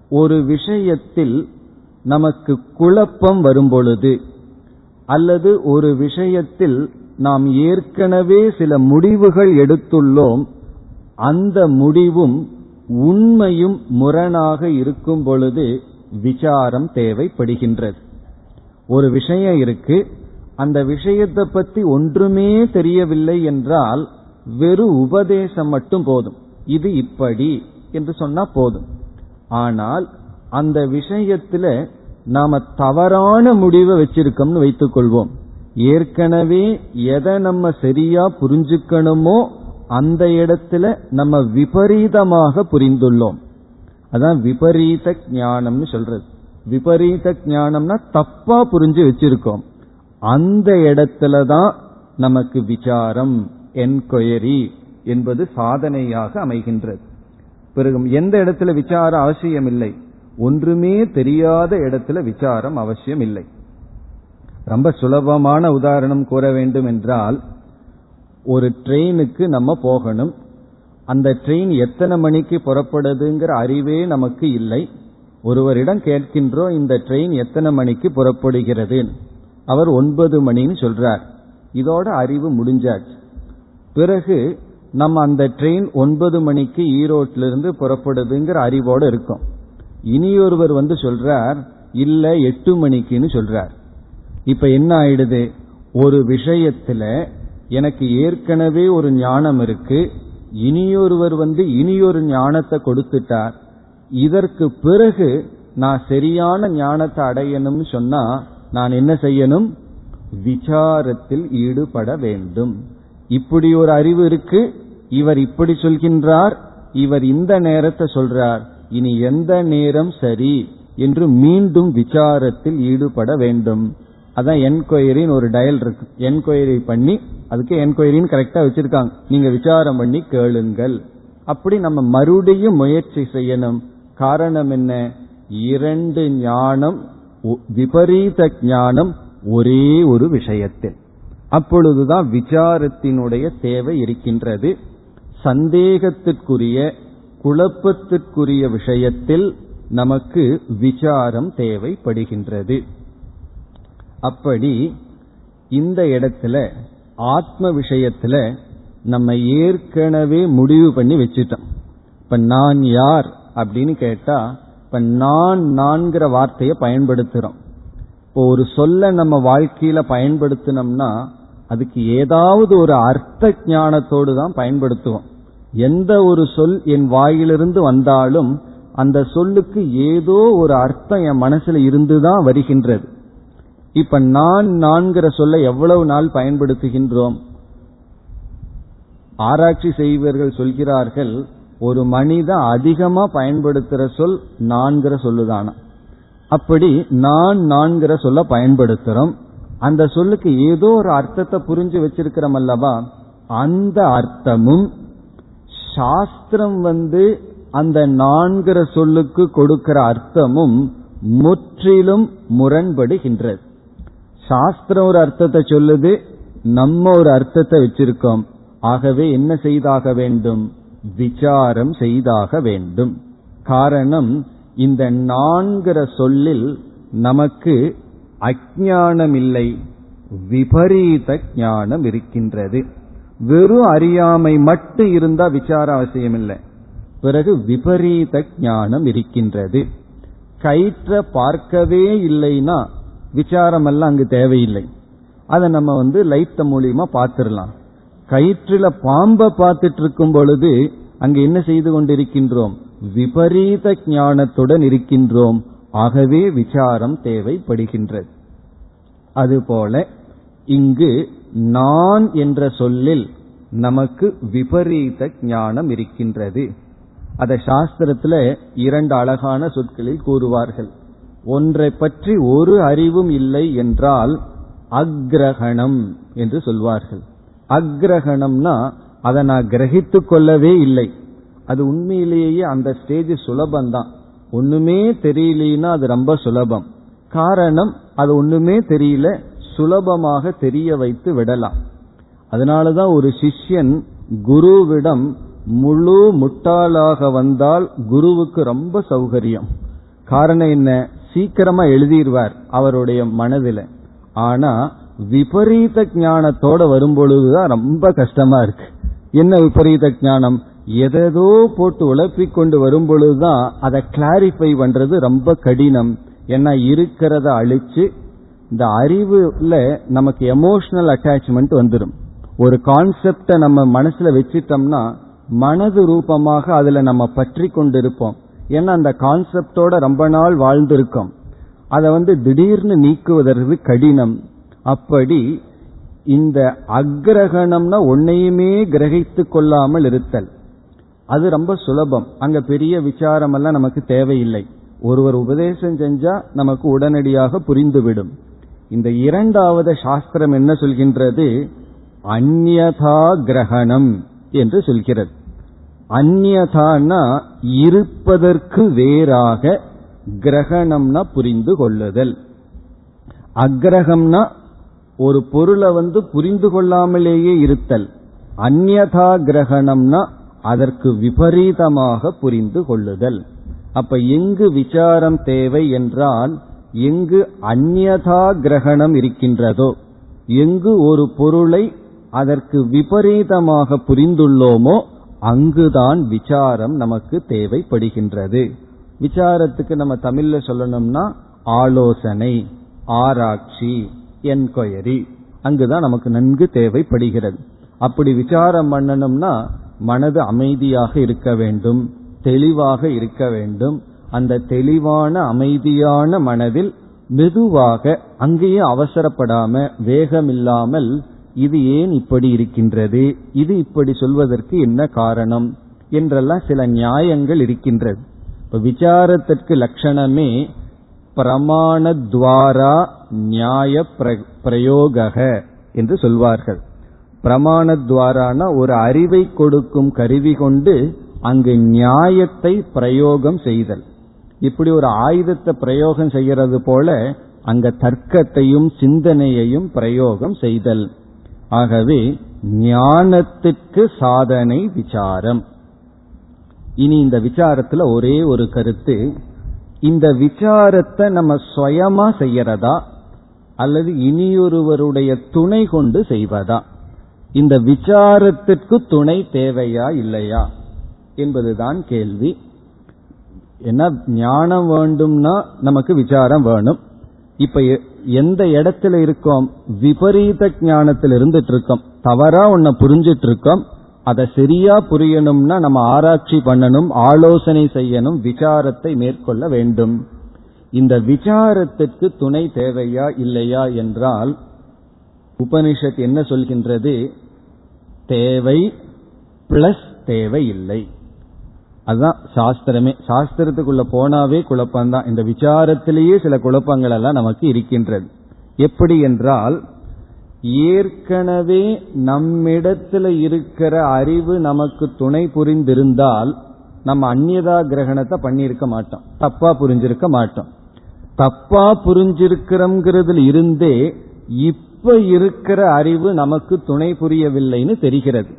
ஒரு விஷயத்தில் நமக்கு குழப்பம் வரும்பொழுது அல்லது ஒரு விஷயத்தில் நாம் ஏற்கனவே சில முடிவுகள் எடுத்துள்ளோம் அந்த முடிவும் உண்மையும் முரணாக இருக்கும் பொழுது விசாரம் தேவைப்படுகின்றது. ஒரு விஷயம் இருக்கு அந்த விஷயத்தை பத்தி ஒன்றுமே தெரியவில்லை என்றால் வெறும் உபதேசம் மட்டும் போதும். இது இப்படி என்று சொன்னா போதும். ஆனால் அந்த விஷயத்துல நாம தவறான முடிவை வச்சிருக்கோம்னு வைத்துக் கொள்வோம். ஏற்கனவே எதை நம்ம சரியா புரிஞ்சுக்கணுமோ அந்த இடத்துல நம்ம விபரீதமாக புரிந்துள்ளோம். அதான் விபரீத ஞானம்னு சொல்றது. விபரீத ஞானம்னா தப்பா புரிஞ்சு வச்சிருக்கோம். அந்த இடத்துல தான் நமக்கு விசாரம் என்கொயரி என்பது சாதனையாக அமைகின்றது. பிறகு எந்த இடத்துல விசாரம் அவசியம் இல்லை ஒன்றுமே தெரியாத இடத்துல விசாரம் அவசியம் இல்லை ரொம்ப சுலபமான உதாரணம் கூற வேண்டும் என்றால் ஒரு ட்ரெயினுக்கு நம்ம போகணும். அந்த ட்ரெயின் எத்தனை மணிக்கு புறப்படுதுங்கிற அறிவே நமக்கு இல்லை. ஒருவரிடம் கேட்கின்றோம் இந்த ட்ரெயின் எத்தனை மணிக்கு புறப்படுகிறது? அவர் ஒன்பது மணின்னு சொல்றார். இதோட அறிவு முடிஞ்சாச்சு. பிறகு நம்ம அந்த ட்ரெயின் ஒன்பது மணிக்கு ஈரோட்டிலிருந்து புறப்படுதுங்கிற அறிவோடு இருக்கும். இனியொருவர் வந்து சொல்றார் இல்ல எட்டு மணிக்குன்னு சொல்றார். இப்ப என்ன ஆயிடுது? ஒரு விஷயத்துல எனக்கு ஏற்கனவே ஒரு ஞானம் இருக்கு. இனியொருவர் வந்து இனியொரு ஞானத்தை கொடுத்துட்டார். இதற்கு பிறகு நான் சரியான ஞானத்தை அடையணும்னு சொன்னா நான் என்ன செய்யணும்? விசாரத்தில் ஈடுபட வேண்டும். இப்படி ஒரு அறிவு இருக்கு. இவர் இப்படி சொல்கின்றார். இவர் இந்த நேரத்தை சொல்றார். இனி எந்த நேரம் சரி? என்று மீண்டும் விசாரத்தில் ஈடுபட வேண்டும். அதான் என்கொயரின்னு ஒரு டயல் இருக்கு. என்கொயரி பண்ணி அதுக்கு என்கொயரின்னு கரெக்டா வச்சிருக்காங்க. நீங்க விசாரம் பண்ணி கேளுங்கள். அப்படி நம்ம மறுபடியும் முயற்சி செய்யணும். காரணம் என்ன? இரண்டு ஞானம் விபரீத ஞானம் ஒரே ஒரு விஷயத்தில். அப்பொழுதுதான் விசாரத்தினுடைய தேவை இருக்கின்றது. சந்தேகத்திற்குரிய குழப்பத்திற்குரிய விஷயத்தில் நமக்கு விசாரம் தேவைப்படுகின்றது. அப்படி இந்த இடத்துல ஆத்ம விஷயத்துல நம்ம ஏற்கனவே முடிவு பண்ணி வச்சுட்டோம். இப்ப நான் யார் அப்படின்னு கேட்டா இப்ப நான் நான்கிற வார்த்தையை பயன்படுத்துறோம். இப்போ ஒரு சொல்ல நம்ம வாழ்க்கையில பயன்படுத்தினோம்னா அதுக்கு ஏதாவது ஒரு அர்த்த ஞானத்தோடு தான் பயன்படுத்துவோம். எந்த ஒரு சொல் என் வாயிலிருந்து வந்தாலும் அந்த சொல்லுக்கு ஏதோ ஒரு அர்த்தம் என் மனசுல இருந்துதான் வருகின்றது. இப்ப நான் நான்கிற சொல்ல எவ்வளவு நாள் பயன்படுத்துகின்றோம்? ஆராய்ச்சி செய்வர்கள் சொல்கிறார்கள் ஒரு மனிதன் அதிகமா பயன்படுத்துற சொல் நான்கிற சொல்லுதானா? அப்படி நான் நான்கிற சொல்ல பயன்படுத்துறோம். அந்த சொல்லுக்கு ஏதோ ஒரு அர்த்தத்தை புரிஞ்சு வச்சிருக்கிறோம் அல்லவா? அந்த அர்த்தமும் சாஸ்திரம் வந்து அந்த நான்கிற சொல்லுக்கு கொடுக்கிற அர்த்தமும் முற்றிலும் முரண்படுகின்றது. சாஸ்திரம் ஒரு அர்த்தத்தை சொல்லுது நம்ம ஒரு அர்த்தத்தை வச்சிருக்கோம். ஆகவே என்ன செய்தாக வேண்டும்? விசாரம் செய்தாக வேண்டும். காரணம் இந்த நான்கிற சொல்லில் நமக்கு அஜானம் இல்லை விபரீத ஞானம் இருக்கின்றது. வெறும் அறியாமை மட்டும் இருந்தா விசார அவசியம் இல்லை பிறகு விபரீத ஞானம் இருக்கின்றது. கயிற்ற பார்க்கவே இல்லைன்னா விசாரம் எல்லாம் அங்கு தேவையில்லை. அதை நம்ம வந்து லைத்த மூலியமா பார்த்துடலாம். கயிற்றில பாம்பை பார்த்துட்டு இருக்கும் பொழுது அங்கு என்ன செய்து கொண்டிருக்கின்றோம்? விபரீத ஞானத்துடன் இருக்கின்றோம். ஆகவே விசாரம் தேவைப்படுகின்றது. அதுபோல இங்கு நான் என்ற சொல்லில் நமக்கு விபரீத ஞானம் இருக்கின்றது. அதை சாஸ்திரத்துல இரண்டு அழகான சொற்களில் கூறுவார்கள். ஒன்றை பற்றி ஒரு அறிவும் இல்லை என்றால் அக்ரகணம் என்று சொல்வார்கள். அக்ரகணம்னா அதை நான் கிரகித்து கொள்ளவே இல்லை. அது உண்மையிலேயே அந்த ஸ்டேஜ் சுலபம்தான். ஒண்ணுமே தெரியலனா அது ரொம்ப சுலபம். காரணம் அது ஒண்ணுமே தெரியல சுலபமாக தெரிய வைத்து விடலாம். அதனாலதான் ஒரு சிஷ்யன் குருவிடம் முழு முட்டாளாக வந்தால் குருவுக்கு ரொம்ப சௌகரியம். காரணம் என்ன? சீக்கிரமா எழுதிடுவார் அவருடைய மனதில். ஆனா விபரீத ஞானத்தோட வரும்பொழுதுதான் ரொம்ப கஷ்டமா இருக்கு. என்ன விபரீத ஞானம்? எதோ போட்டு உழப்பிக் கொண்டு வரும்பொழுதுதான் அதை கிளாரிஃபை பண்றது ரொம்ப கடினம். ஏன்னா இருக்கிறத அழிச்சு இந்த அறிவுல நமக்கு எமோஷனல் அட்டாச்மெண்ட் வந்துடும் ஒரு கான்செப்டை நம்ம மனசுல வச்சிட்டோம்னா மனது ரூபமாக அதுல நம்ம பற்றி கொண்டிருப்போம். ஏன்னா அந்த கான்செப்டோட ரொம்ப நாள் வாழ்ந்திருக்கோம். அதை வந்து திடீர்னு நீக்குவதற்கு கடினம். அப்படி இந்த அக்ரகணம்னா ஒன்னையுமே கிரகித்து கொள்ளாமல் இருத்தல். அது ரொம்ப சுலபம். அங்க பெரிய விசாரம் எல்லாம் நமக்கு தேவையில்லை. ஒருவர் உபதேசம் செஞ்சா நமக்கு உடனடியாக புரிந்துவிடும். இந்த இரண்டாவது சாஸ்திரம் என்ன சொல்கின்றது? அந்யதா கிரகணம் என்று சொல்கிறது. அந்யதானா இருப்பதற்கு வேறாக கிரகணம்னா புரிந்து கொள்ளுதல். அக்ரகம்னா ஒரு பொருளை வந்து புரிந்து கொள்ளாமலேயே இருத்தல். அந்நதா கிரகணம்னா அதற்கு விபரீதமாக புரிந்து கொள்ளுதல். அப்ப எங்கு விசாரம் தேவை என்றால் எங்கு அந்நதா கிரகணம் இருக்கின்றதோ எங்கு ஒரு பொருளை அதற்கு விபரீதமாக புரிந்துள்ளோமோ அங்குதான் விசாரம் நமக்கு தேவைப்படுகின்றது. விசாரத்துக்கு நம்ம தமிழ்ல சொல்லணும்னா ஆலோசனை ஆராய்ச்சி. என்கொயரி. அங்குதான் நமக்கு நன்கு தேவைப்படுகிறது. அப்படி விசாரம் பண்ணணும்னா மனது அமைதியாக இருக்க வேண்டும் தெளிவாக இருக்க வேண்டும். அந்த தெளிவான அமைதியான மனதில் மெதுவாக அங்கேயே அவசரப்படாம வேகமில்லாமல் இது ஏன் இப்படி இருக்கின்றது இது இப்படி சொல்வதற்கு என்ன காரணம் என்றெல்லாம் சில நியாயங்கள் இருக்கின்றது. இப்ப விசாரத்திற்கு லட்சணமே பிரமாணத்வாரா நியாய பிரயோக என்று சொல்வார்கள். பிரமாணத்வாரான ஒரு அறிவை கொடுக்கும் கருவி கொண்டு அங்கு நியாயத்தை பிரயோகம் செய்தல். இப்படி ஒரு ஆயுதத்தை பிரயோகம் செய்கிறது போல அங்க தர்க்கத்தையும் சிந்தனையையும் பிரயோகம் செய்தல். ஆகவே ஞானத்துக்கு சாதனை விசாரம். இனி இந்த விசாரத்துல ஒரே ஒரு கருத்து இந்த விசாரத்தை நம்ம சுயமா செய்யறதா? அல்லது இனியொருவருடைய துணை கொண்டு செய்வதா? இந்த விசாரத்திற்கு துணை தேவையா இல்லையா? என்பதுதான் கேள்வி. என்ன ஞானம் வேண்டும்னா நமக்கு விசாரம் வேணும். இப்ப எந்த இடத்துல இருக்கோம்? விபரீத ஞானத்தில் இருந்துட்டு இருக்கோம். தவறா உன்னை புரிஞ்சிட்டு இருக்கோம். அதை சரியா புரியணும்னா நம்ம ஆராய்ச்சி பண்ணணும் ஆலோசனை செய்யணும் விசாரத்தை மேற்கொள்ள வேண்டும். இந்த விசாரத்திற்கு துணை தேவையா இல்லையா என்றால் உபனிஷத் என்ன சொல்கின்றது? தேவை பிளஸ் தேவை இல்லை. அதுதான் சாஸ்திரமே. சாஸ்திரத்துக்குள்ள போனாவே குழப்பம்தான். இந்த விசாரத்திலேயே சில குழப்பங்கள் எல்லாம் நமக்கு இருக்கின்றது. எப்படி என்றால் ஏற்கனவே நம்மிடத்துல இருக்கிற அறிவு நமக்கு துணை புரிந்திருந்தால் நம்ம அந்நியதா கிரகணத்தை பண்ணியிருக்க மாட்டோம். தப்பா புரிஞ்சிருக்க மாட்டோம். தப்பா புரிஞ்சிருக்கிறோங்கிறதுல இருந்தே இப்ப இருக்கிற அறிவு நமக்கு துணை புரியவில்லைன்னு தெரிகிறது.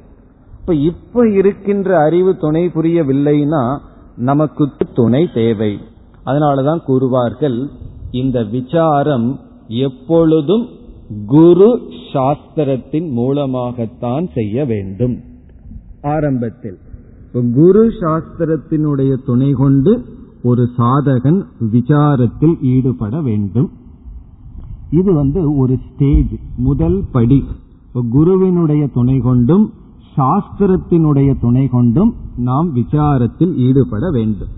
இப்ப இப்ப இருக்கின்ற அறிவு துணை புரியவில்லைன்னா நமக்கு துணை தேவை. அதனாலதான் கூறுவார்கள் இந்த விசாரம் எப்பொழுதும் குரு சாஸ்திரத்தின் மூலமாகத்தான் செய்ய வேண்டும். ஆரம்பத்தில் குரு சாஸ்திரத்தினுடைய துணை கொண்டு ஒரு சாதகன் விசாரத்தில் ஈடுபட வேண்டும். இது வந்து ஒரு ஸ்டேஜ் முதல் படி. குருவினுடைய துணை கொண்டும் சாஸ்திரத்தினுடைய துணை கொண்டும் நாம் விசாரத்தில் ஈடுபட வேண்டும்.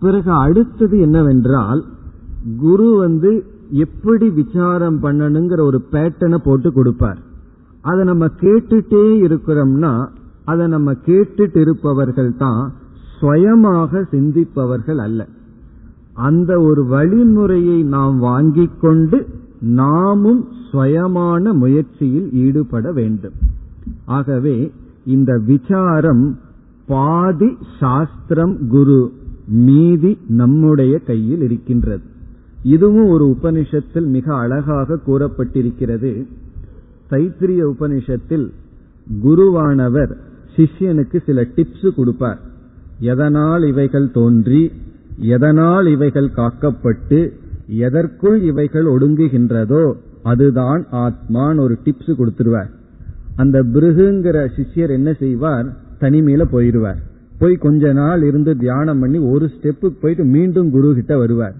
பிறகு அடுத்தது என்னவென்றால் குரு வந்து எப்படி விசாரம் பண்ணணுங்கிற ஒரு பேட்டனை போட்டு கொடுப்பார். அதை நம்ம கேட்டுட்டே இருக்கிறோம்னா அதை நம்ம கேட்டுட்டு இருப்பவர்கள் தான் சுயமாக சிந்திப்பவர்கள் அல்ல. அந்த ஒரு வழிமுறையை நாம் வாங்கிக் கொண்டு நாமும் சுயமான முயற்சியில் ஈடுபட வேண்டும். ஆகவே இந்த விசாரம் பாதி சாஸ்திரம் குரு மீதி நம்முடைய கையில் இருக்கின்றது. இதுவும் ஒரு உபனிஷத்தில் மிக அழகாக கூறப்பட்டிருக்கிறது. தைத்திரிய உபனிஷத்தில் குருவானவர் சிஷ்யனுக்கு சில டிப்ஸ் கொடுப்பார். எதனால் இவைகள் தோன்றி எதனால் இவைகள் காக்கப்பட்டு எதற்குள் இவைகள் ஒடுங்குகின்றதோ அதுதான் ஆத்மான்னு ஒரு டிப்ஸ் கொடுத்துருவார். அந்த பிருகுங்கிற சிஷ்யர் என்ன செய்வார்? தனிமையில போயிடுவார். போய் கொஞ்ச நாள் இருந்து தியானம் பண்ணி ஒரு ஸ்டெப்புக்கு போயிட்டு மீண்டும் குரு கிட்ட வருவார்.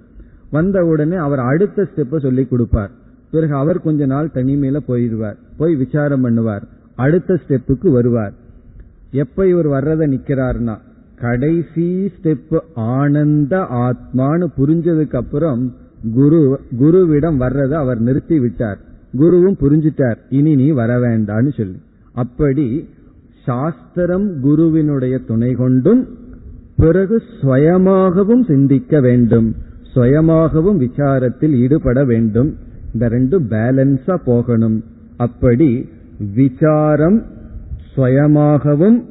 வந்த உடனே அவர் அடுத்த ஸ்டெப்ப சொல்லி கொடுப்பார். பிறகு அவர் கொஞ்ச நாள் தனிமையில போயிடுவார். போய் விசாரம் பண்ணுவார். அடுத்த ஸ்டெப்புக்கு வருவார். எப்ப இவர் வர்றத நிக்கிறார்னா கடைசி ஸ்டெப் ஆனந்த ஆத்மான்னு புரிஞ்சதுக்கு அப்புறம் குரு குருவிடம் வர்றதை அவர் நிறுத்தி விட்டார். குருவும் புரிஞ்சிட்டார். இனி நீ வர வேண்டான்னு சொல்லி. அப்படி சாஸ்திரம் குருவினுடைய துணை கொண்டும் பிறகு சுயமாகவும் சிந்திக்க வேண்டும். சுயமாகவும் விசாரத்தில் ஈடுபட வேண்டும். இந்த ரெண்டு பேலன்ஸா போகணும். அப்படி விசாரம் சுயமாகவும்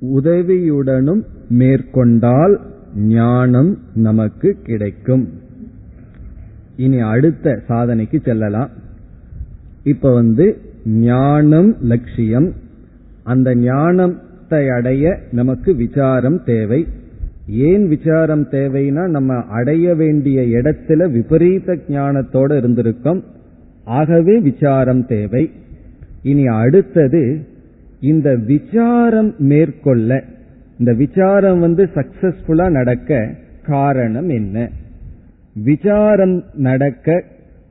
உதவியுடனும் மேற்கொண்டால் ஞானம் நமக்கு கிடைக்கும். இனி அடுத்த சாதனைக்கு செல்லலாம். இப்ப வந்து ஞானம் லட்சியம். அந்த ஞானத்தை அடைய நமக்கு விசாரம் தேவை. ஏன் விசாரம் தேவைன்னா நம்ம அடைய வேண்டிய இடத்துல விபரீத ஞானத்தோட இருந்திருக்கோம். ஆகவே விசாரம் தேவை. இனி அடுத்தது இந்த விசாரம் மேற்கொள்ள இந்த விசாரம் வந்து சக்சஸ்ஃபுல்லா நடக்க காரணம் என்ன? விசாரம் நடக்க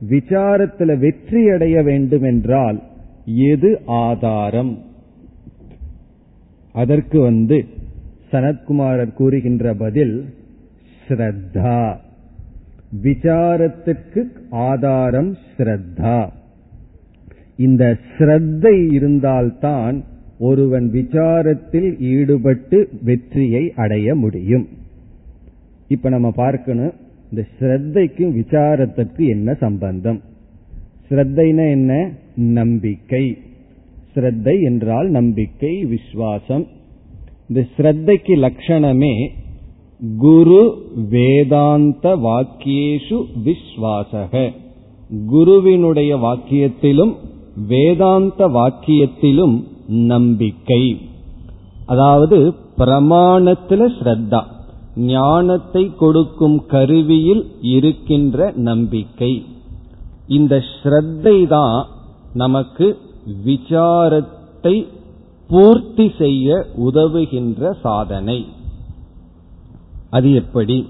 விசாரத்துல வெற்றி அடைய வேண்டும் என்றால் எது ஆதாரம்? அதற்கு வந்து சனத்குமாரர் கூறுகின்ற பதில் ஸ்ரத்தா. விசாரத்துக்கு ஆதாரம் ஸ்ரத்தா. இந்த ஸ்ரத்தை இருந்தால்தான் ஒருவன் விசாரத்தில் ஈடுபட்டு வெற்றியை அடைய முடியும். இப்ப நம்ம பார்க்கணும் இந்த ஸ்ரத்தைக்கும் விசாரத்திற்கு என்ன சம்பந்தம்? ஸ்ரத்தைனா என்ன? நம்பிக்கை. ஸ்ரத்தை என்றால் நம்பிக்கை விசுவாசம். இந்த ஸ்ரத்தைக்கு லட்சணமே குரு வேதாந்த வாக்கியேஷு விஸ்வாசக. குருவினுடைய வாக்கியத்திலும் வேதாந்த வாக்கியத்திலும் நம்பிக்கை. அதாவது பிரமாணத்துல ஸ்ரத்தா ஞானத்தை கொடுக்கும் கருவியில் இருக்கின்ற நம்பிக்கை. இந்த ஸ்ரத்தை தான் நமக்கு விசாரத்தை பூர்த்தி செய்ய உதவுகின்ற சாதனை. அது எப்படி?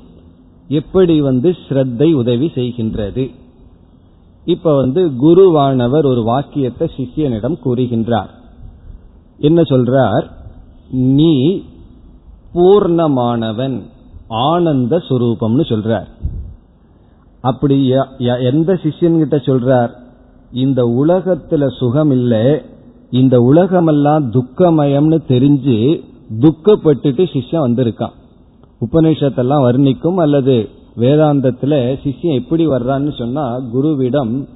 எப்படி வந்து ஸ்ரத்தை உதவி செய்கின்றது? இப்ப வந்து குருவானவர் ஒரு வாக்கியத்தை சிஷியனிடம் கூறுகின்றார். என்ன சொல்றார்? நீ பூர்ணமானவன் ஆனந்த சுரூபம்னு சொல்றார். அப்படி எந்த சிஷ்யன் கிட்ட சொல்றார்? இந்த உலகத்துல சுகம் இல்லை இந்த உலகமெல்லாம் துக்கமயம்னு தெரிஞ்சு துக்கப்பட்டுட்டு சிஷ்யம் வந்திருக்கான். உபநிஷத்தெல்லாம் வர்ணிக்கும் அல்லது வேதாந்தத்துல சிஷ்யம் எப்படி வர்றான்னு சொன்னா குருவிடம்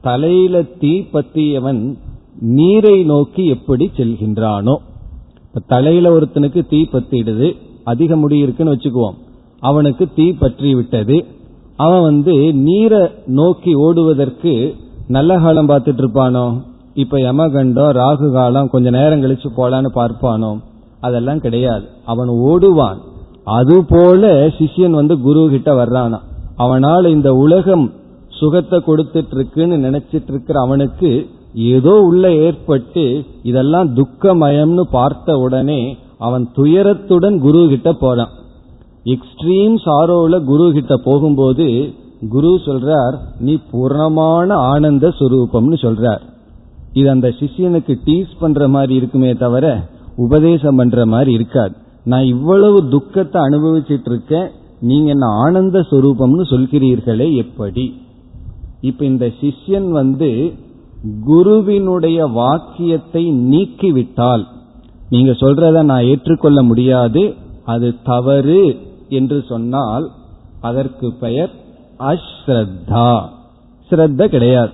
தலையில தீ பத்தியவன் நீரை நோக்கி எப்படி செல்கின்றானோ. இப்ப தலையில ஒருத்தனுக்கு தீ பத்திடுது அதிக முடி இருக்குன்னு வச்சுக்குவோம். அவனுக்கு தீ பற்றி விட்டது அவன் வந்து நீரை நோக்கி ஓடுவதற்கு நல்ல காலம் பார்த்துட்டு இருப்பானோ? இப்ப யமகண்டம் ராகு காலம் கொஞ்ச நேரம் கழிச்சு போலான்னு பார்ப்பானோ? அதெல்லாம் கிடையாது. அவன் ஓடுவான். அதுபோல சிஷ்யன் வந்து குரு கிட்ட வர்றானா? அவனால் இந்த உலகம் சுகத்தை கொடுத்துட்டு இருக்குன்னு நினைச்சிட்டு இருக்கிற அவனுக்கு ஏதோ உள்ள ஏற்பட்டு இதெல்லாம் துக்கமயம்னு பார்த்த உடனே அவன் துயரத்துடன் குரு கிட்ட போறான். எக்ஸ்ட்ரீம் சாரோல குரு கிட்ட போகும்போது குரு சொல்றார் நீ பூர்ணமான ஆனந்த சுரூபம்னு சொல்றார். இது அந்த சிஷியனுக்கு டீஸ் பண்ற மாதிரி இருக்குமே தவிர உபதேசம் பண்ற மாதிரி இருக்காது. நான் இவ்வளவு துக்கத்தை அனுபவிச்சிட்டு இருக்கேன் நீங்க என்ன ஆனந்த சுரூபம்னு சொல்கிறீர்களே எப்படி? இப்ப இந்த சிஷ்யன் வந்து குருவினுடைய வாக்கியத்தை நீக்கிவிட்டால் நீங்க சொல்றத நான் ஏற்றுக்கொள்ள முடியாது அது தவறு என்று சொன்னால் அதற்கு பெயர் அஸ்ரத்தா. ஸ்ரத்த கிடையாது.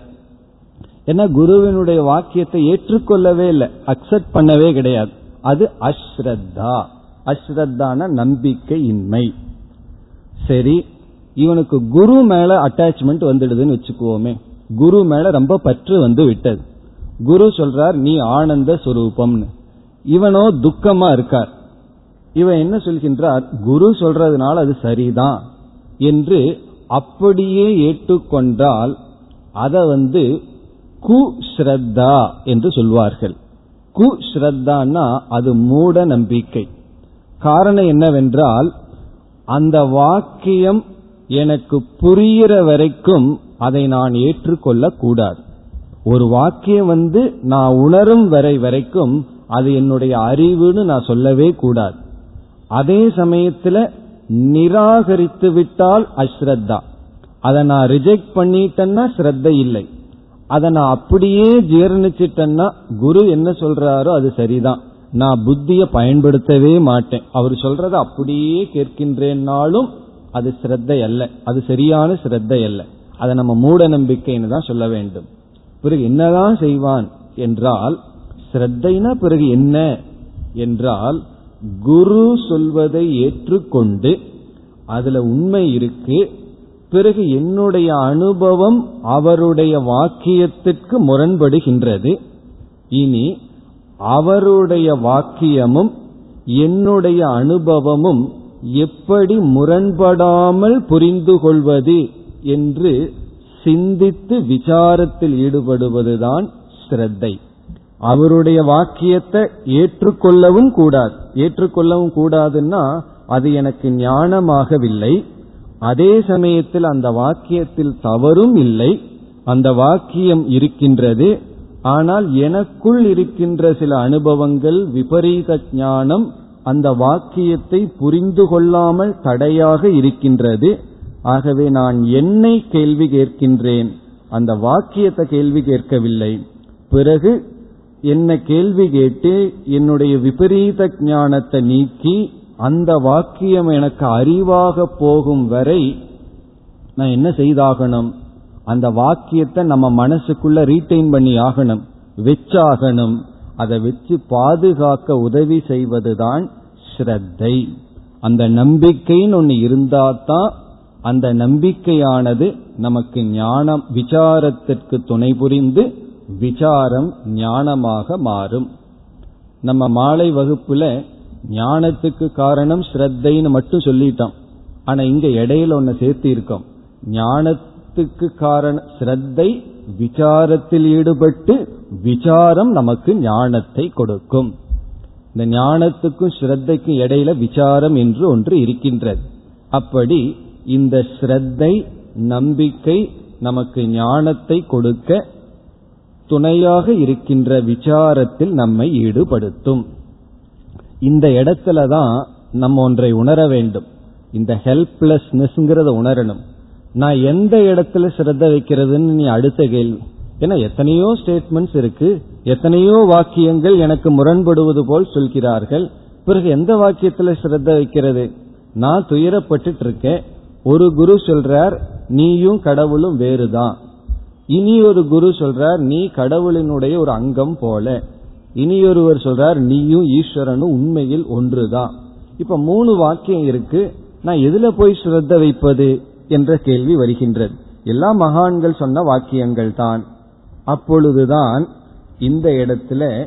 ஏன்னா குருவினுடைய வாக்கியத்தை ஏற்றுக்கொள்ளவே இல்லை அக்செப்ட் பண்ணவே கிடையாது. அது அஸ்ரத்தா அஸ்ரத்தான நம்பிக்கை இன்மை சரி இவனுக்கு குரு மேல அட்டாச்மெண்ட் வந்துடுதுன்னு வச்சுக்குவோமே. குரு மேல ரொம்ப பற்று வந்து விட்டது. குரு சொல்றார் நீ ஆனந்த சுரூபம்னு. இவனோ துக்கமா இருக்கார். இவன் என்ன சொல்கின்றார்? குரு சொல்றதுனால அது சரிதான் என்று அப்படியே ஏற்றுக்கொண்டால் அதை வந்து குஸ்ரத்தா என்று சொல்வார்கள். குஸ்ரத்தான்னா அது மூட நம்பிக்கை. காரணம் என்னவென்றால் அந்த வாக்கியம் எனக்கு புரிகிற வரைக்கும் அதை நான் ஏற்றுக்கொள்ள கூடாது ஒரு வாக்கியம் வந்து நான் உணரும் வரை வரைக்கும் அது என்னுடைய அறிவுன்னு நான் சொல்லவே கூடாது. அதே சமயத்துல நிராகரித்து விட்டால் அஸ்ரத்தா. அதை நான் ரிஜெக்ட் பண்ணிட்டேன்னா ஸ்ரத்த இல்லை. அதை நான் அப்படியே ஜீர்ணிச்சிட்டேன்னா குரு என்ன சொல்றாரோ அது சரிதான். நான் புத்திய பயன்படுத்தவே மாட்டேன். அவர் சொல்றத அப்படியே கேட்கின்றேன்னாலும் அது சிரத்தை அல்ல அது சரியான சிரத்தை அல்ல அதை நம்ம மூட நம்பிக்கைன்னு தான் சொல்ல வேண்டும். பிறகு என்னதான் செய்வான் என்றால் ஸ்ரத்தைனா பிறகு என்ன என்றால் குரு சொல்வதை ஏற்றுக்கொண்டு அதுல உண்மை இருக்கு. பிறகு என்னுடைய அனுபவம் அவருடைய வாக்கியத்திற்கு முரண்படுகின்றது. இனி அவருடைய வாக்கியமும் என்னுடைய அனுபவமும் எப்படி முரண்படாமல் புரிந்து கொள்வது என்று சிந்தித்து விசாரத்தில் ஈடுபடுவதுதான் ஸ்ரத்தை. அவருடைய வாக்கியத்தை ஏற்றுக்கொள்ளவும் கூடாது. ஏற்றுக்கொள்ளவும் கூடாதுன்னா அது எனக்கு ஞானமாகவில்லை. அதே சமயத்தில் அந்த வாக்கியத்தில் தவறும் இல்லை அந்த வாக்கியம் இருக்கின்றது. ஆனால் எனக்குள் இருக்கின்ற சில அனுபவங்கள் விபரீத ஞானம் அந்த வாக்கியத்தை புரிந்து கொள்ளாமல் தடையாக இருக்கின்றது. ஆகவே நான் என்னை கேள்வி கேட்கின்றேன் அந்த வாக்கியத்தை கேள்வி கேட்கவில்லை. பிறகு என்ன கேள்வி கேட்டு என்னுடைய விபரீத ஞானத்தை நீக்கி அந்த வாக்கியம் எனக்கு அறிவாக போகும் வரை நான் என்ன செய்தாகணும்? அந்த வாக்கியத்தை நம்ம மனசுக்குள்ள ரீட்டைன் பண்ணி ஆகணும். வச்சாகணும். அதை வச்சு பாதுகாக்க உதவி செய்வதுதான் ஸ்ரத்தை. அந்த நம்பிக்கைன்னு ஒன்று இருந்தாதான் அந்த நம்பிக்கையானது நமக்கு ஞானம் விசாரத்திற்கு துணை புரிந்து விசாரம் ஞானமாக மாறும். நம்ம மாலை வகுப்புல ஞானத்துக்கு காரணம் ஸ்ரத்தைன்னு மட்டும் சொல்லிட்டோம் ஆனா இங்க இடையில ஒன்னு சேர்த்து இருக்கோம். ஞானத்துக்கு காரணம் ஸ்ரத்தை விசாரத்தில் ஈடுபட்டு விசாரம் நமக்கு ஞானத்தை கொடுக்கும். இந்த ஞானத்துக்கும் ஸ்ரத்தைக்கும் இடையில விசாரம் என்று ஒன்று இருக்கின்றது. அப்படி இந்த ஸ்ரத்தை நம்பிக்கை நமக்கு ஞானத்தை கொடுக்க துணையாக இருக்கின்ற விசாரத்தில் நம்மை ஈடுபடுத்தும். இந்த இடத்துல தான் நம்ம ஒன்றை உணர வேண்டும். இந்த ஹெல்ப்லெஸ்னஸ்ங்கிறத உணரணும். நான் எந்த இடத்துல சிரத்த வைக்கிறதுன்னு நீ அடுத்த கேள்வி. ஏன்னா எத்தனையோ ஸ்டேட்மெண்ட்ஸ் இருக்கு. எத்தனையோ வாக்கியங்கள் எனக்கு முரண்படுவது போல் சொல்கிறார்கள். பிறகு எந்த வாக்கியத்துல சிரத்த வைக்கிறது? நான் துயரப்பட்டு இருக்கேன் ஒரு குரு சொல்றார் நீயும் கடவுளும் வேறுதான். இனி ஒரு குரு சொல்றார் நீ கடவுளினுடைய ஒரு அங்கம் போல. இனியொருவர் சொல்றார் நீயும் ஈஸ்வரனும் உண்மையில் ஒன்றுதான். இப்ப மூணு வாக்கியம் இருக்கு. நான் எதுல போய் ஸ்ரத்த வைப்பது என்ற கேள்வி வருகின்றது. எல்லா மகான்கள் சொன்ன வாக்கியங்கள் தான். அப்பொழுதுதான் இந்த இடத்துல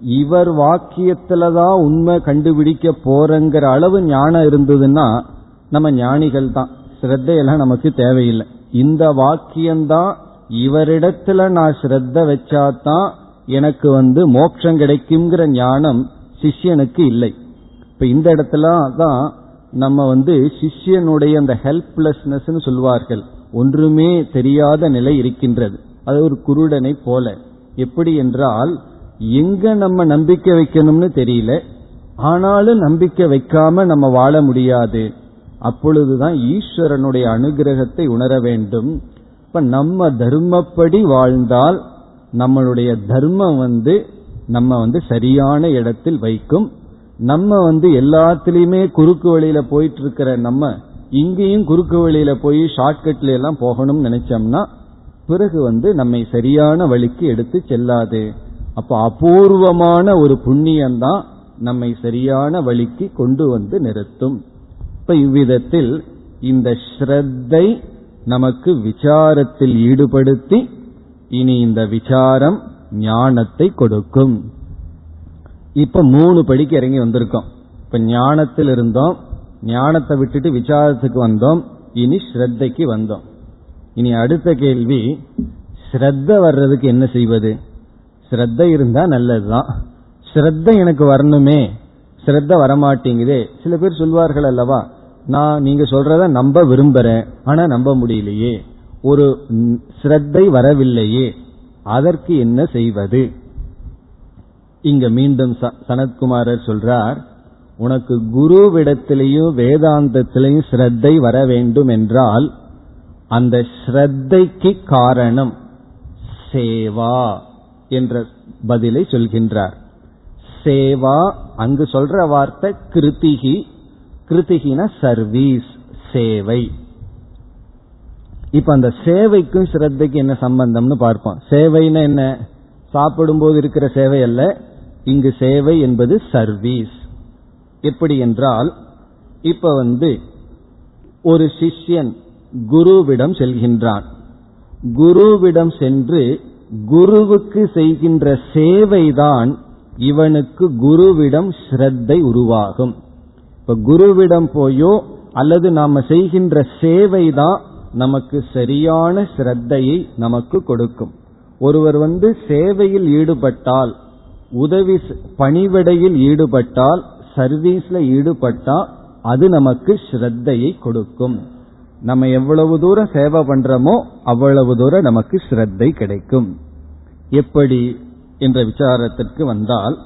இவர் வாக்கியத்துலதான் உண்மை கண்டுபிடிக்க போறங்கிற அளவு ஞானம் இருந்ததுன்னா நம்ம ஞானிகள் தான். ஸ்ரத்தையெல்லாம் நமக்கு தேவையில்லை. இந்த வாக்கியம்தான் இவரிடத்துல நான் ஸ்ரத்த வச்சாதான் எனக்கு வந்து மோட்சம் கிடைக்குங்கிற ஞானம் சிஷ்யனுக்கு இல்லை. இப்ப இந்த இடத்துல தான் நம்ம வந்து சிஷ்யனுடைய அந்த ஹெல்ப்லெஸ்னஸ் சொல்வார்கள். ஒன்றுமே தெரியாத நிலை இருக்கின்றது. அது ஒரு குருடனை போல. எப்படி என்றால் எங்க நம்ம நம்பிக்கை வைக்கணும்னு தெரியல. ஆனாலும் நம்பிக்கை வைக்காம நம்ம வாழ முடியாது. அப்பொழுதுதான் ஈஸ்வரனுடைய அனுகிரகத்தை உணர வேண்டும். இப்ப நம்ம தர்மப்படி வாழ்ந்தால் நம்மளுடைய தர்மம் வந்து நம்ம வந்து சரியான இடத்தில் வைக்கும். நம்ம வந்து எல்லாத்திலையுமே குறுக்கு வழியில போயிட்டு இருக்கிற நம்ம இங்கேயும் குறுக்கு வழியில போய் ஷார்ட்கட்ல எல்லாம் போகணும்னு நினைச்சோம்னா பிறகு வந்து நம்மை சரியான வழிக்கு எடுத்து செல்லாது. அப்ப அபூர்வமான ஒரு புண்ணியம்தான் நம்மை சரியான வழிக்கு கொண்டு வந்து நிறுத்தும். இப்ப இவ்விதத்தில் இந்த ஸ்ரத்தை நமக்கு விசாரத்தில் ஈடுபடுத்தி இனி இந்த விசாரம் ஞானத்தை கொடுக்கும். இப்ப மூணு படிக்கு இறங்கி வந்திருக்கோம். இப்ப ஞானத்தில் இருந்தோம் ஞானத்தை விட்டுட்டு விசாரத்துக்கு வந்தோம் இனி ஸ்ரத்தைக்கு வந்தோம். இனி அடுத்த கேள்வி ஸ்ரத்த வர்றதுக்கு என்ன செய்வது? ஸ்ரத்த இருந்தா நல்லதுதான். ஸ்ரத்த எனக்கு வரணுமே ஸ்ரத்த வரமாட்டேங்குதே. சில பேர் சொல்வார்கள் அல்லவா நான் நீங்க சொல்றத நம்ப விரும்புறேன் ஆனா நம்ப முடியலையே. ஒரு ஸ்ரத்தை வரவில்லையே அதற்கு என்ன செய்வது? இங்க மீண்டும் சனத்குமாரர் சொல்றார் உனக்கு குருவிடத்திலையும் வேதாந்தத்திலையும் ஸ்ரத்தை வர வேண்டும் என்றால் அந்த ஸ்ரத்தைக்கு காரணம் சேவா என்ற பதிலை சொல்கின்றார். சேவா அங்கு சொல்ற வார்த்தை கிருத்திகி கிருத்திகின சர்வீஸ் சேவை. இப்ப அந்த சேவைக்கும் சிரத்தைக்கு என்ன சம்பந்தம்னு பார்ப்போம். சேவைன்னா என்ன? சாப்பிடும்போது இருக்கிற சேவை அல்ல. இங்கு சேவை என்பது சர்வீஸ். எப்படி என்றால் இப்ப வந்து ஒரு சிஷ்யன் குருவிடம் செல்கின்றான். குருவிடம் சென்று குருவுக்கு செய்கின்ற சேவைதான் இவனுக்கு குருவிடம் ஸ்ரத்தை உருவாகும். இப்ப குருவிடம் போயோ அல்லது நாம செய்கின்ற சேவைதான் நமக்கு சரியான ஸ்ரத்தையை நமக்கு கொடுக்கும். ஒருவர் வந்து சேவையில் ஈடுபட்டால் உதவி பணிவிடையில் ஈடுபட்டால் சர்வீஸ்ல ஈடுபட்டா அது நமக்கு ஸ்ரத்தையை கொடுக்கும். நம்ம எவ்வளவு தூரம் சேவை பண்றோமோ அவ்வளவு தூரம் நமக்கு ஸ்ரத்தை கிடைக்கும். எப்படி? என்ற விசாரத்திற்கு வந்தால்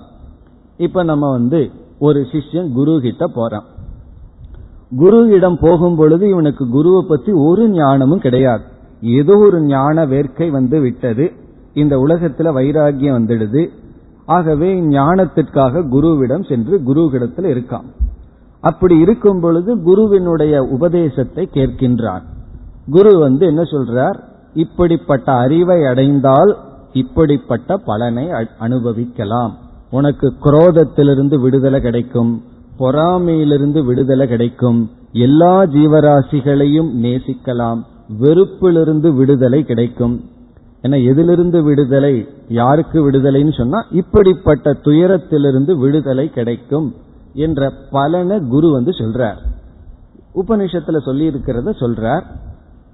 இப்ப நம்ம வந்து ஒரு சிஷ்யன் குரு கிட்ட போறான். குரு இடம் போகும் பொழுது இவனுக்கு குருவை பத்தி ஒரு ஞானமும் கிடையாது. ஏதோ ஒரு ஞான வேர்க்கை வந்து விட்டது. இந்த உலகத்துல வைராகியம் வந்துடுது. ஆகவே ஞானத்திற்காக குருவிடம் சென்று குருவிடத்தில் இருக்கான். அப்படி இருக்கும் பொழுது குருவினுடைய உபதேசத்தை கேட்கின்றான். குரு வந்து என்ன சொல்றார்? இப்படிப்பட்ட அறிவை அடைந்தால் இப்படிப்பட்ட பலனை அனுபவிக்கலாம். உனக்கு குரோதத்திலிருந்து விடுதலை கிடைக்கும். பொறாமையிலிருந்து விடுதலை கிடைக்கும். எல்லா ஜீவராசிகளையும் நேசிக்கலாம். வெறுப்பிலிருந்து விடுதலை கிடைக்கும். ஏன்னா எதிலிருந்து விடுதலை யாருக்கு விடுதலைன்னு சொன்னா இப்படிப்பட்ட துயரத்திலிருந்து விடுதலை கிடைக்கும் என்ற பலனை குரு வந்து சொல்றார். உபனிஷத்துல சொல்லி இருக்கிறத சொல்றார்.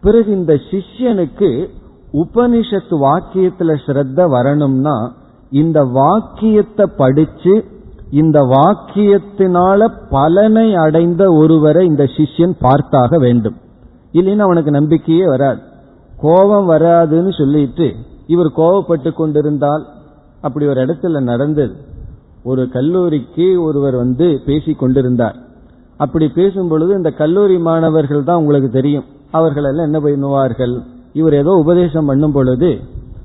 பிறகு இந்த சிஷ்யனுக்கு உபனிஷத்து வாக்கியத்துல ஸ்ரத்த வரணும்னா இந்த வாக்கியத்தை படிச்சு இந்த வாக்கியத்தினால பலனை அடைந்த ஒருவரை இந்த சிஷ்யன் பார்த்தாக வேண்டும். இல்லைன்னா அவனுக்கு நம்பிக்கையே வராது. கோபம் வராதுன்னு சொல்லிட்டு இவர் கோபப்பட்டு கொண்டிருந்தால் அப்படி ஒரு இடத்துல நடந்தது. ஒரு கல்லூரிக்கு ஒருவர் வந்து பேசி கொண்டிருந்தார். அப்படி பேசும் பொழுது இந்த கல்லூரி மாணவர்கள் தான் உங்களுக்கு தெரியும். அவர்கள் எல்லாம் என்ன பண்ணுவார்கள்? இவர் ஏதோ உபதேசம் பண்ணும் பொழுது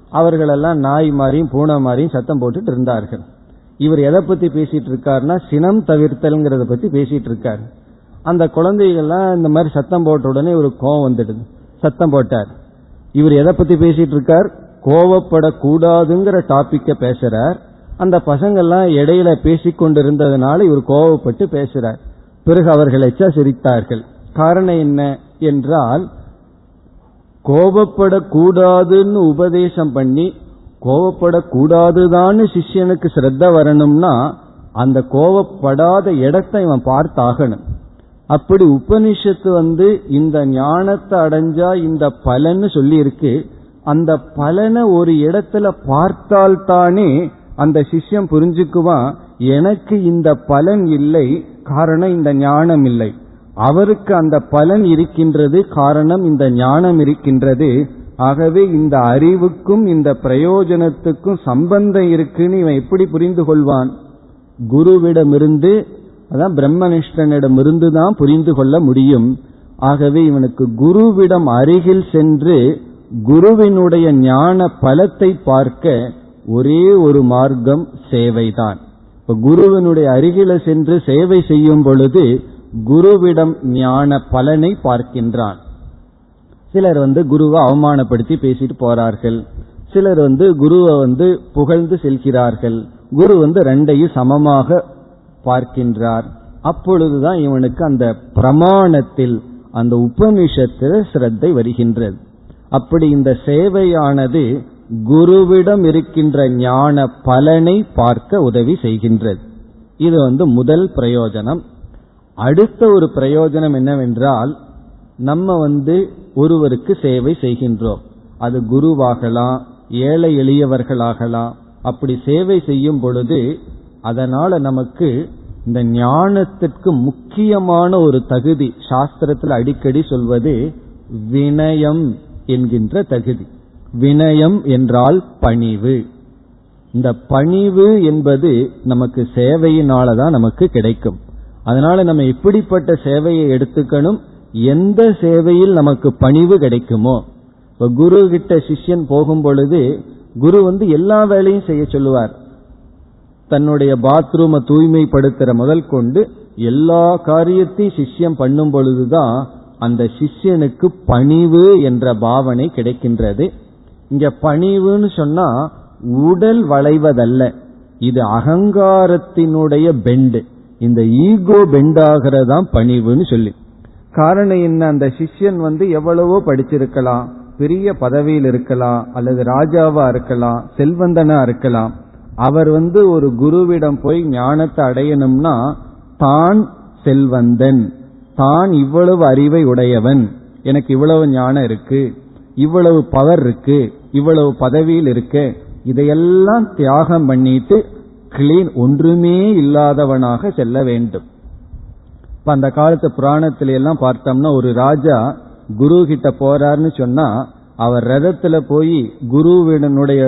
அவர்களெல்லாம் நாய் மாதிரியும் பூனை மாதிரியும் சத்தம் போட்டுட்டு இருந்தார்கள். இவர் எதை பத்தி பேசிட்டு இருக்காருன்னா சினம் தவிர்த்தல்ங்கிறத பத்தி பேசிட்டு இருக்காரு அந்த குழந்தைகள்லாம் இந்த மாதிரி சத்தம் போட்ட உடனே ஒரு கோவம் வந்துடுது. சத்தம் போட்டார். இவர் எதை பத்தி பேசிட்டு இருக்கார் கோவப்படக்கூடாதுங்கிற டாபிக்க பேசுறார். அந்த பசங்கள்லாம் இடையில பேசிக்கொண்டிருந்ததுனால இவர் கோவப்பட்டு பேசுறார். பிறகு அவர்கள் எச்சா சிரித்தார்கள். காரணம் என்ன என்றால் கோபப்படக்கூடாதுன்னு உபதேசம் பண்ணி கோவப்படக்கூடாதுதான்னு சிஷ்யனுக்கு ஸ்ரத்த வரணும்னா அந்த கோவப்படாத இடத்தை இவன் பார்த்தாகணும். அப்படி உபனிஷத்து வந்து இந்த ஞானத்தை அடைஞ்சா இந்த பலன்னு சொல்லியிருக்கு. அந்த பலனை ஒரு இடத்துல பார்த்தால்தானே அந்த சிஷ்யம் புரிஞ்சுக்குவான் எனக்கு இந்த பலன் இல்லை காரணம் இந்த ஞானம் இல்லை. அவருக்கு அந்த பலன் இருக்கின்றது காரணம் இந்த ஞானம் இருக்கின்றது. ஆகவே இந்த அறிவுக்கும் இந்த பிரயோஜனத்துக்கும் சம்பந்தம் இருக்குன்னு இவன் எப்படி புரிந்து கொள்வான்? குருவிடமிருந்து அதான் பிரம்மனிஷ்டனிடமிருந்து தான் புரிந்து கொள்ள முடியும். ஆகவே இவனுக்கு குருவிடம் அருகில் சென்று குருவினுடைய ஞான பலத்தை பார்க்க ஒரே ஒரு மார்க்கம் சேவைதான். இப்ப குருவினுடைய அருகில சென்று சேவை செய்யும் பொழுது குருவிடம் ஞான பலனை பார்க்கின்றான். சிலர் வந்து குருவை அவமானப்படுத்தி பேசிட்டு போறார்கள். சிலர் வந்து குருவை வந்து புகழ்ந்து செல்கிறார்கள். குரு வந்து ரெண்டையும் சமமாக பார்க்கின்றார். அப்பொழுதுதான் இவனுக்கு அந்த பிரமாணத்தில் அந்த உபனிஷத்தில் சிரத்தை வருகின்றது. அப்படி இந்த சேவையானது குருவிடம் இருக்கின்ற ஞான பலனை பார்க்க உதவி செய்கின்றது. இது வந்து முதல் பிரயோஜனம். அடுத்த ஒரு பிரயோஜனம் என்னவென்றால் நம்ம வந்து ஒருவருக்கு சேவை செய்கின்றோம். அது குருவாகலாம் ஏழை எளியவர்களாகலாம். அப்படி சேவை செய்யும் பொழுது அதனால நமக்கு இந்த ஞானத்திற்கு முக்கியமான ஒரு தகுதி சாஸ்திரத்தில் அடிக்கடி சொல்வது வினயம் என்கின்ற தகுதி. வினயம் என்றால் பணிவு. இந்த பணிவு என்பது நமக்கு சேவையினால தான் நமக்கு கிடைக்கும். அதனால நம்ம எப்படிப்பட்ட சேவையை எடுத்துக்கணும்? எந்த சேவையில் நமக்கு பணிவு கிடைக்குமோ இப்ப குரு கிட்ட சிஷ்யன் போகும் பொழுது குரு வந்து எல்லா வேலையும் செய்ய சொல்லுவார். தன்னுடைய பாத்ரூமை தூய்மைப்படுத்துற முதல் கொண்டு எல்லா காரியத்தையும் சிஷ்யம் பண்ணும் பொழுதுதான் அந்த சிஷ்யனுக்கு பணிவு என்ற பாவனை கிடைக்கின்றது. இங்க பணிவுன்னு சொன்னா உடல் வளைவதல்ல. இது அகங்காரத்தினுடைய பெண்டு இந்த ஈகோ பெண்டாகிறதான் பணிவுன்னு சொல்லி. காரணம் என்ன? அந்த சிஷ்யன் வந்து எவ்வளவோ படிச்சிருக்கலாம். பெரிய பதவியில் இருக்கலாம் அல்லது ராஜாவா இருக்கலாம் செல்வந்தனா இருக்கலாம். அவர் வந்து ஒரு குருவிடம் போய் ஞானத்தை அடையணும்னா தான் செல்வந்தன். தான் இவ்வளவு அறிவை உடையவன். எனக்கு இவ்வளவு ஞானம் இருக்கு. இவ்வளவு பவர் இருக்கு. இவ்வளவு பதவியில் இருக்கு. இதையெல்லாம் தியாகம் பண்ணிட்டு கிளீன் ஒன்றுமே இல்லாதவனாக செல்ல வேண்டும். இப்ப அந்த காலத்து புராணத்தில எல்லாம் பார்த்தோம்னா ஒரு ராஜா குரு கிட்ட போறாருன்னு சொன்னா அவர் ரதத்துல போய் குருவிடனுடைய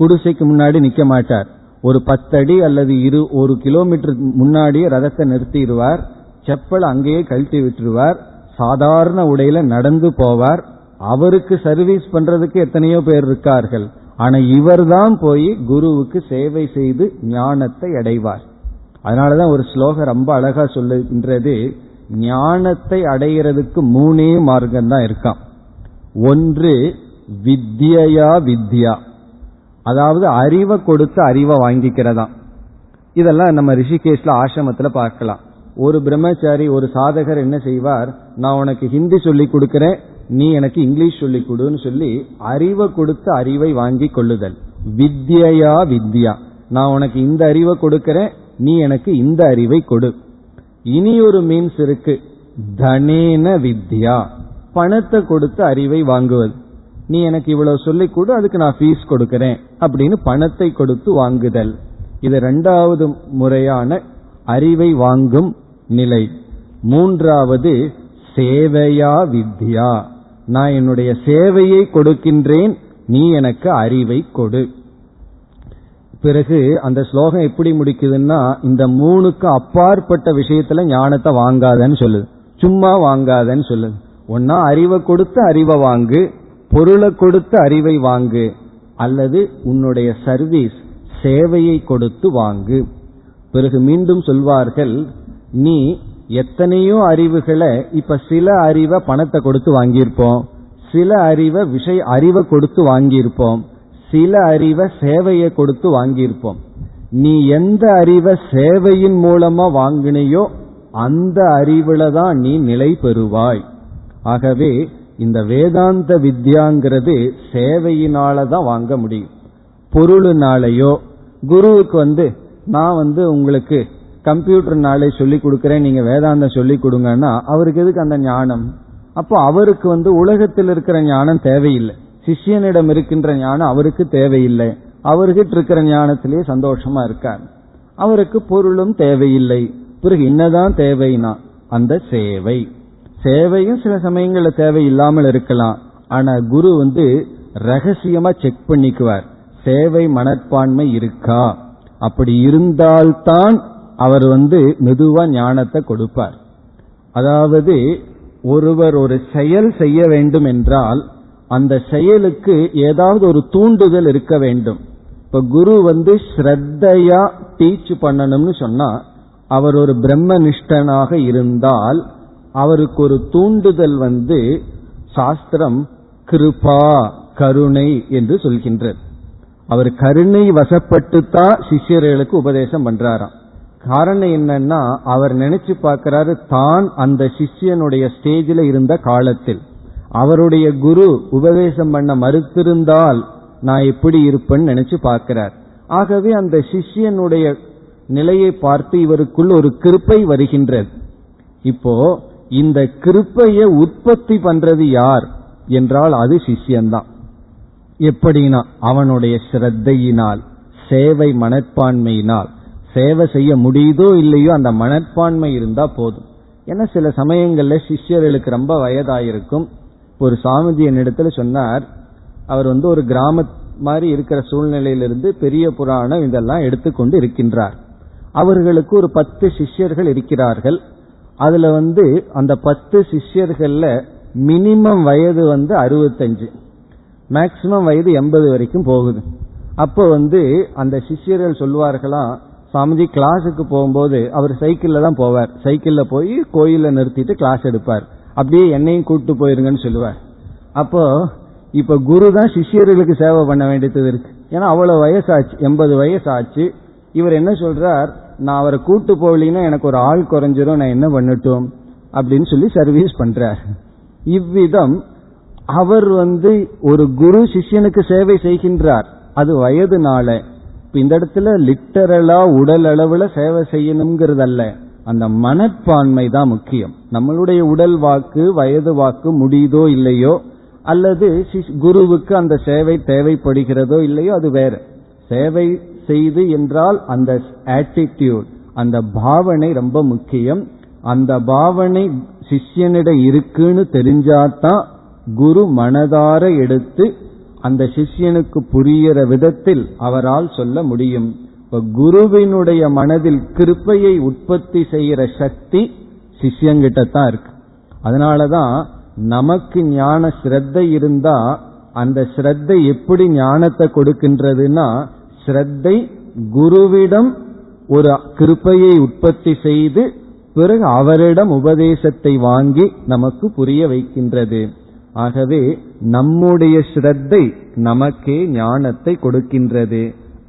குடிசைக்கு முன்னாடி நிக்க மாட்டார். ஒரு பத்தடி அல்லது இரு ஒரு கிலோமீட்டர் முன்னாடியே ரதத்தை நிறுத்திடுவார் செப்பல் அங்கேயே கழட்டி விட்டுருவார் சாதாரண உடையில நடந்து போவார். அவருக்கு சர்வீஸ் பண்றதுக்கு எத்தனையோ பேர் இருக்கார்கள். ஆனா இவர் தான் போய் குருவுக்கு சேவை செய்து ஞானத்தை அடைவார். அதனாலதான் ஒரு ஸ்லோகம் ரொம்ப அழகா சொல்லுகின்றது ஞானத்தை அடைகிறதுக்கு மூணே மார்க்கம் தான் இருக்கான். ஒன்று வித்யா வித்யா. அதாவது அறிவை கொடுத்து அறிவை வாங்கிக்கிறதா. இதெல்லாம் நம்ம ரிஷிகேஷ்ல ஆசிரமத்துல பார்க்கலாம். ஒரு பிரம்மச்சாரி ஒரு சாதகர் என்ன செய்வார்? நான் உனக்கு ஹிந்தி சொல்லி கொடுக்கிறேன் நீ எனக்கு இங்கிலீஷ் சொல்லி கொடுன்னு சொல்லி அறிவை கொடுத்து அறிவை வாங்கி கொள்ளுதல். வித்யா வித்யா. நான் உனக்கு இந்த அறிவை கொடுக்கிறேன் நீ எனக்கு இந்த அறிவை கொடு. இனி ஒரு மீன்ஸ் இருக்கு. தனேன வித்யா. பணத்தை கொடுத்து அறிவை வாங்குவது. நீ எனக்கு இவ்வளவு சொல்லிக் கொடு அதுக்கு நான் ஃபீஸ் கொடுக்கிறேன் அப்படின்னு பணத்தை கொடுத்து வாங்குதல். இது ரெண்டாவது முறையான அறிவை வாங்கும் நிலை. மூன்றாவது சேவையா வித்யா. நான் என்னுடைய சேவையை கொடுக்கின்றேன் நீ எனக்கு அறிவை கொடு. பிறகு அந்த ஸ்லோகம் எப்படி முடிக்குதுன்னா இந்த மூணுக்கு அப்பாற்பட்ட விஷயத்துல ஞானத்தை வாங்காதன்னு சொல்லுது. சும்மா வாங்காதன்னு சொல்லுது. ஒன்னா அறிவை கொடுத்து அறிவை வாங்கு பொருளை கொடுத்து அறிவை வாங்கு அல்லது உன்னுடைய சர்வீஸ் சேவையை கொடுத்து வாங்கு. பிறகு மீண்டும் சொல்வார்கள் நீ எத்தனையோ அறிவுகளை இப்ப சில அறிவை பணத்தை கொடுத்து வாங்கியிருப்போம் சில அறிவை விஷய அறிவை கொடுத்து வாங்கியிருப்போம் சில அறிவை சேவையை கொடுத்து வாங்கியிருப்போம். நீ எந்த அறிவை சேவையின் மூலமா வாங்கினையோ அந்த அறிவுல தான் நீ நிலை பெறுவாய். ஆகவே இந்த வேதாந்த வித்யாங்கிறது சேவையினால தான் வாங்க முடியும். பொருளுனாலேயோ குருவுக்கு வந்து நான் வந்து உங்களுக்கு கம்ப்யூட்டர் நாலேஜ் சொல்லி கொடுக்கறேன் நீங்க வேதாந்தம் சொல்லி கொடுங்கன்னா அவருக்கு எதுக்கு அந்த ஞானம்? அப்போ அவருக்கு வந்து உலகத்தில் இருக்கிற ஞானம் தேவையில்லை. சிஷ்யனிடம் இருக்கின்ற ஞானம் அவருக்கு தேவையில்லை. அவர்கிட்ட இருக்கிற ஞானத்திலேயே சந்தோஷமா இருக்கார். அவருக்கு பொருளும் தேவையில்லை. பிறகு என்னதான் தேவைனா அந்த சேவை. சேவையும் சில சமயங்கள்ல தேவை இல்லாமல் இருக்கலாம். ஆனா குரு வந்து ரகசியமா செக் பண்ணிக்குவார். சேவை மனப்பான்மை இருக்கா? அப்படி இருந்தால்தான் அவர் வந்து மெதுவா ஞானத்தை கொடுப்பார். அதாவது ஒருவர் ஒரு செயல் செய்ய வேண்டும் என்றால் அந்த செயலுக்கு ஏதாவது ஒரு தூண்டுதல் இருக்க வேண்டும். இப்ப குரு வந்து ஸ்ரத்தையா டீச் பண்ணணும்னு சொன்னா அவர் ஒரு பிரம்மனிஷ்டனாக இருந்தால் அவருக்கு ஒரு தூண்டுதல் வந்து சாஸ்திரம் கிருபா கருணை என்று சொல்கின்றது. அவர் கருணை வசப்பட்டுத்தான் சிஷ்யர்களுக்கு உபதேசம் பண்றாராம். காரணம் என்னன்னா அவர் நினைச்சு பார்க்கிறாரு தான் அந்த சிஷ்யனுடைய ஸ்டேஜில் இருந்த காலத்தில். அவருடைய குரு உபதேசம் பண்ண மறுத்திருந்தால் நான் எப்படி இருப்பேன்னு நினைச்சு பார்க்கிறார். ஆகவே அந்த சிஷ்யனுடைய நிலையை பார்த்து இவருக்குள் ஒரு கிருப்பை வருகின்றது. இப்போ இந்த கிருப்பையை உற்பத்தி பண்றது யார் என்றால் அது சிஷ்யன்தான். எப்படின்னா அவனுடைய ஸ்ரத்தையினால் சேவை மனப்பான்மையினால் சேவை செய்ய முடியுதோ இல்லையோ அந்த மனப்பான்மை இருந்தா போதும். ஏன்னா சில சமயங்கள்ல சிஷ்யர்களுக்கு ரொம்ப வயதாயிருக்கும். ஒரு சாமிஜி என்னிடத்துல சொன்னார் அவர் வந்து ஒரு கிராம மாதிரி இருக்கிற சூழ்நிலையிலிருந்து பெரிய புராணம் இதெல்லாம் எடுத்துக்கொண்டு இருக்கின்றார். அவர்களுக்கு ஒரு பத்து சிஷ்யர்கள் இருக்கிறார்கள். அதுல வந்து அந்த பத்து சிஷ்யர்கள்ல மினிமம் வயது வந்து அறுபத்தஞ்சு. மேக்சிமம் வயது எண்பது வரைக்கும் போகுது. அப்போ வந்து அந்த சிஷ்யர்கள் சொல்வார்களாம் சாமிஜி கிளாஸுக்கு போகும்போது அவர் சைக்கிள்ல தான் போவார். சைக்கிள்ல போய் கோயில நிறுத்திட்டு கிளாஸ் எடுப்பார். அப்படியே என்னையும் கூப்பிட்டு போயிருங்கன்னு சொல்லுவார். அப்போ இப்ப குரு தான் சிஷியர்களுக்கு சேவை பண்ண வேண்டியது இருக்கு. ஏன்னா அவ்வளவு வயசாச்சு எண்பது வயசு ஆச்சு இவர் என்ன சொல்றார்? நான் அவரை கூட்டு போகலீங்கன்னா எனக்கு ஒரு ஆள் குறைஞ்சிரும் நான் என்ன பண்ணட்டும்? அப்படின்னு சொல்லி சர்வீஸ் பண்றார். இவ்விதம் அவர் வந்து ஒரு குரு சிஷ்யனுக்கு சேவை செய்கின்றார். அது வயதுனால. இந்த இடத்துல லிட்டரலா உடல் அளவுல சேவை செய்யணுங்கிறதல்ல. அந்த மனப்பான்மை தான் முக்கியம். நம்மளுடைய உடல் வாக்கு வயது வாக்கு முடியுதோ இல்லையோ அல்லது குருவுக்கு அந்த சேவை தேவைப்படுகிறதோ இல்லையோ அது வேற. சேவை செய்து என்றால் அந்த ஆட்டிடியூட் அந்த பாவனை ரொம்ப முக்கியம். அந்த பாவனை சிஷ்யனிடம் இருக்குன்னு தெரிஞ்சாதான் குரு மனதார எடுத்து அந்த சிஷ்யனுக்கு புரிகிற விதத்தில் அவரால் சொல்ல முடியும். இப்ப குருவினுடைய மனதில் கிருப்பையை உற்பத்தி செய்யற சக்தி சிஷ்யங்கிட்ட தான் இருக்கு. அதனாலதான் நமக்கு ஞான ஸ்ரத்தை இருந்தா அந்த ஸ்ரத்தை எப்படி ஞானத்தை கொடுக்கின்றதுன்னா ஸ்ரத்தை குருவிடம் ஒரு கிருப்பையை உற்பத்தி செய்து பிறகு அவரிடம் உபதேசத்தை வாங்கி நமக்கு புரிய வைக்கின்றது. ஆகவே நம்முடைய ஸ்ரத்தை நமக்கே ஞானத்தை கொடுக்கின்றது.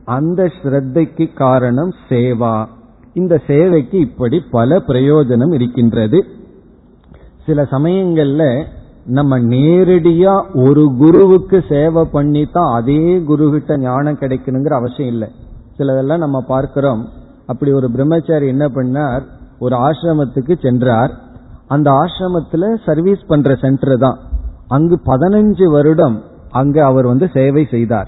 அந்த ஸ்ரத்தைக்கு காரணம் சேவா. இந்த சேவைக்கு இப்படி பல பிரயோஜனம் இருக்கின்றது. சில சமயங்கள்ல நம்ம நேரடியா ஒரு குருவுக்கு சேவை பண்ணி தான் அதே குரு கிட்ட ஞானம் கிடைக்கணுங்கிற அவசியம் இல்லை. சிலதெல்லாம் நம்ம பார்க்கிறோம். அப்படி ஒரு பிரம்மச்சாரி என்ன பண்ணார்? ஒரு ஆசிரமத்துக்கு சென்றார். அந்த ஆசிரமத்துல சர்வீஸ் பண்ற சென்டர் தான். அங்கு பதினஞ்சு வருடம் அங்கு அவர் வந்து சேவை செய்தார்.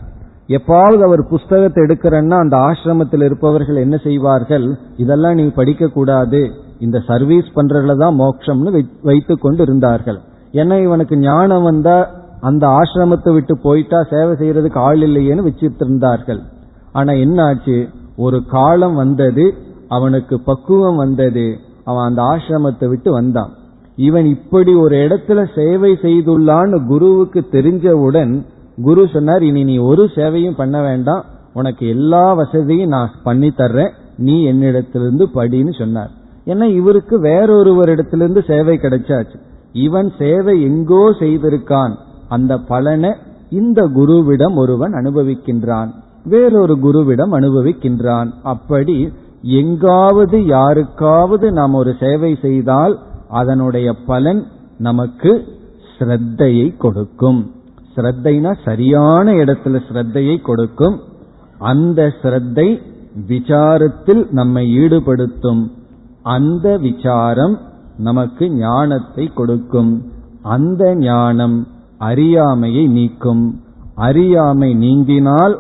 எப்பாவது அவர் புஸ்தகத்தை எடுக்கிறன்னா அந்த ஆசிரமத்தில் இருப்பவர்கள் என்ன செய்வார்கள்? இதெல்லாம் நீ படிக்க கூடாது இந்த சர்வீஸ் பண்றதுல தான் மோட்சம்னு வைத்து கொண்டு இருந்தார்கள். ஏன்னா இவனுக்கு ஞானம் வந்தா அந்த ஆசிரமத்தை விட்டு போயிட்டா சேவை செய்யறதுக்கு ஆள் இல்லையேன்னு வச்சிட்டு இருந்தார்கள். ஆனா என்ன ஆச்சு ஒரு காலம் வந்தது அவனுக்கு பக்குவம் வந்தது அவன் அந்த ஆசிரமத்தை விட்டு வந்தான். இவன் இப்படி ஒரு இடத்துல சேவை செய்துள்ளான்னு குருவுக்கு தெரிஞ்சவுடன் குரு சொன்னார் இனி நீ ஒரு சேவையும் பண்ண வேண்டாம். உனக்கு எல்லா வசதியும் நான் பண்ணி தர்றேன். நீ என்னிடத்திலிருந்து படின்னு சொன்னார். ஏன்னா இவருக்கு வேறொருவரிடத்திலிருந்து சேவை கிடைச்சாச்சு. இவன் சேவை எங்கோ செய்திருக்கான். அந்த பலனை இந்த குருவிடம் ஒருவன் அனுபவிக்கின்றான். வேறொரு குருவிடம் அனுபவிக்கின்றான். அப்படி எங்காவது யாருக்காவது நாம் ஒரு சேவை செய்தால் அதனுடைய பலன் நமக்கு ஸ்ரத்தையை கொடுக்கும். ஸ்ரத்தைனா சரியான இடத்துல ஸ்ரத்தையை கொடுக்கும். அந்த ஸ்ரத்தை விசாரத்தில் நம்மை ஈடுபடுத்தும். அந்த விசாரம் நமக்கு ஞானத்தை கொடுக்கும். அந்த ஞானம் அறியாமையை நீக்கும். அறியாமை நீங்கினால்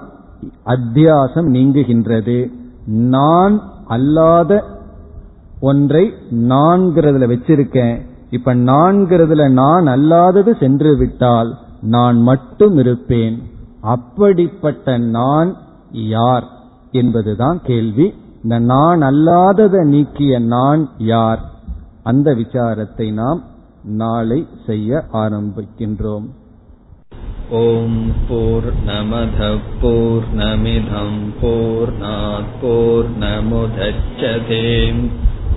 அத்தியாசம் நீங்குகின்றது. நான் அல்லாத ஒன்றை நான்கிறதுல வச்சிருக்கேன். இப்ப நான்கிறதுல நான் அல்லாதது சென்று விட்டால் நான் மட்டும் இருப்பேன் அப்படிப்பட்ட நான் யார்? என்பதுதான் கேள்வி. இந்த நான் அல்லாததை நீக்கிய நான் யார்? அந்த விசாரத்தை நாம் நாளை செய்ய ஆரம்பிக்கின்றோம். ஓம் போர் நமத போர் நமிதம் போர் போர் நமுதச்சதேம்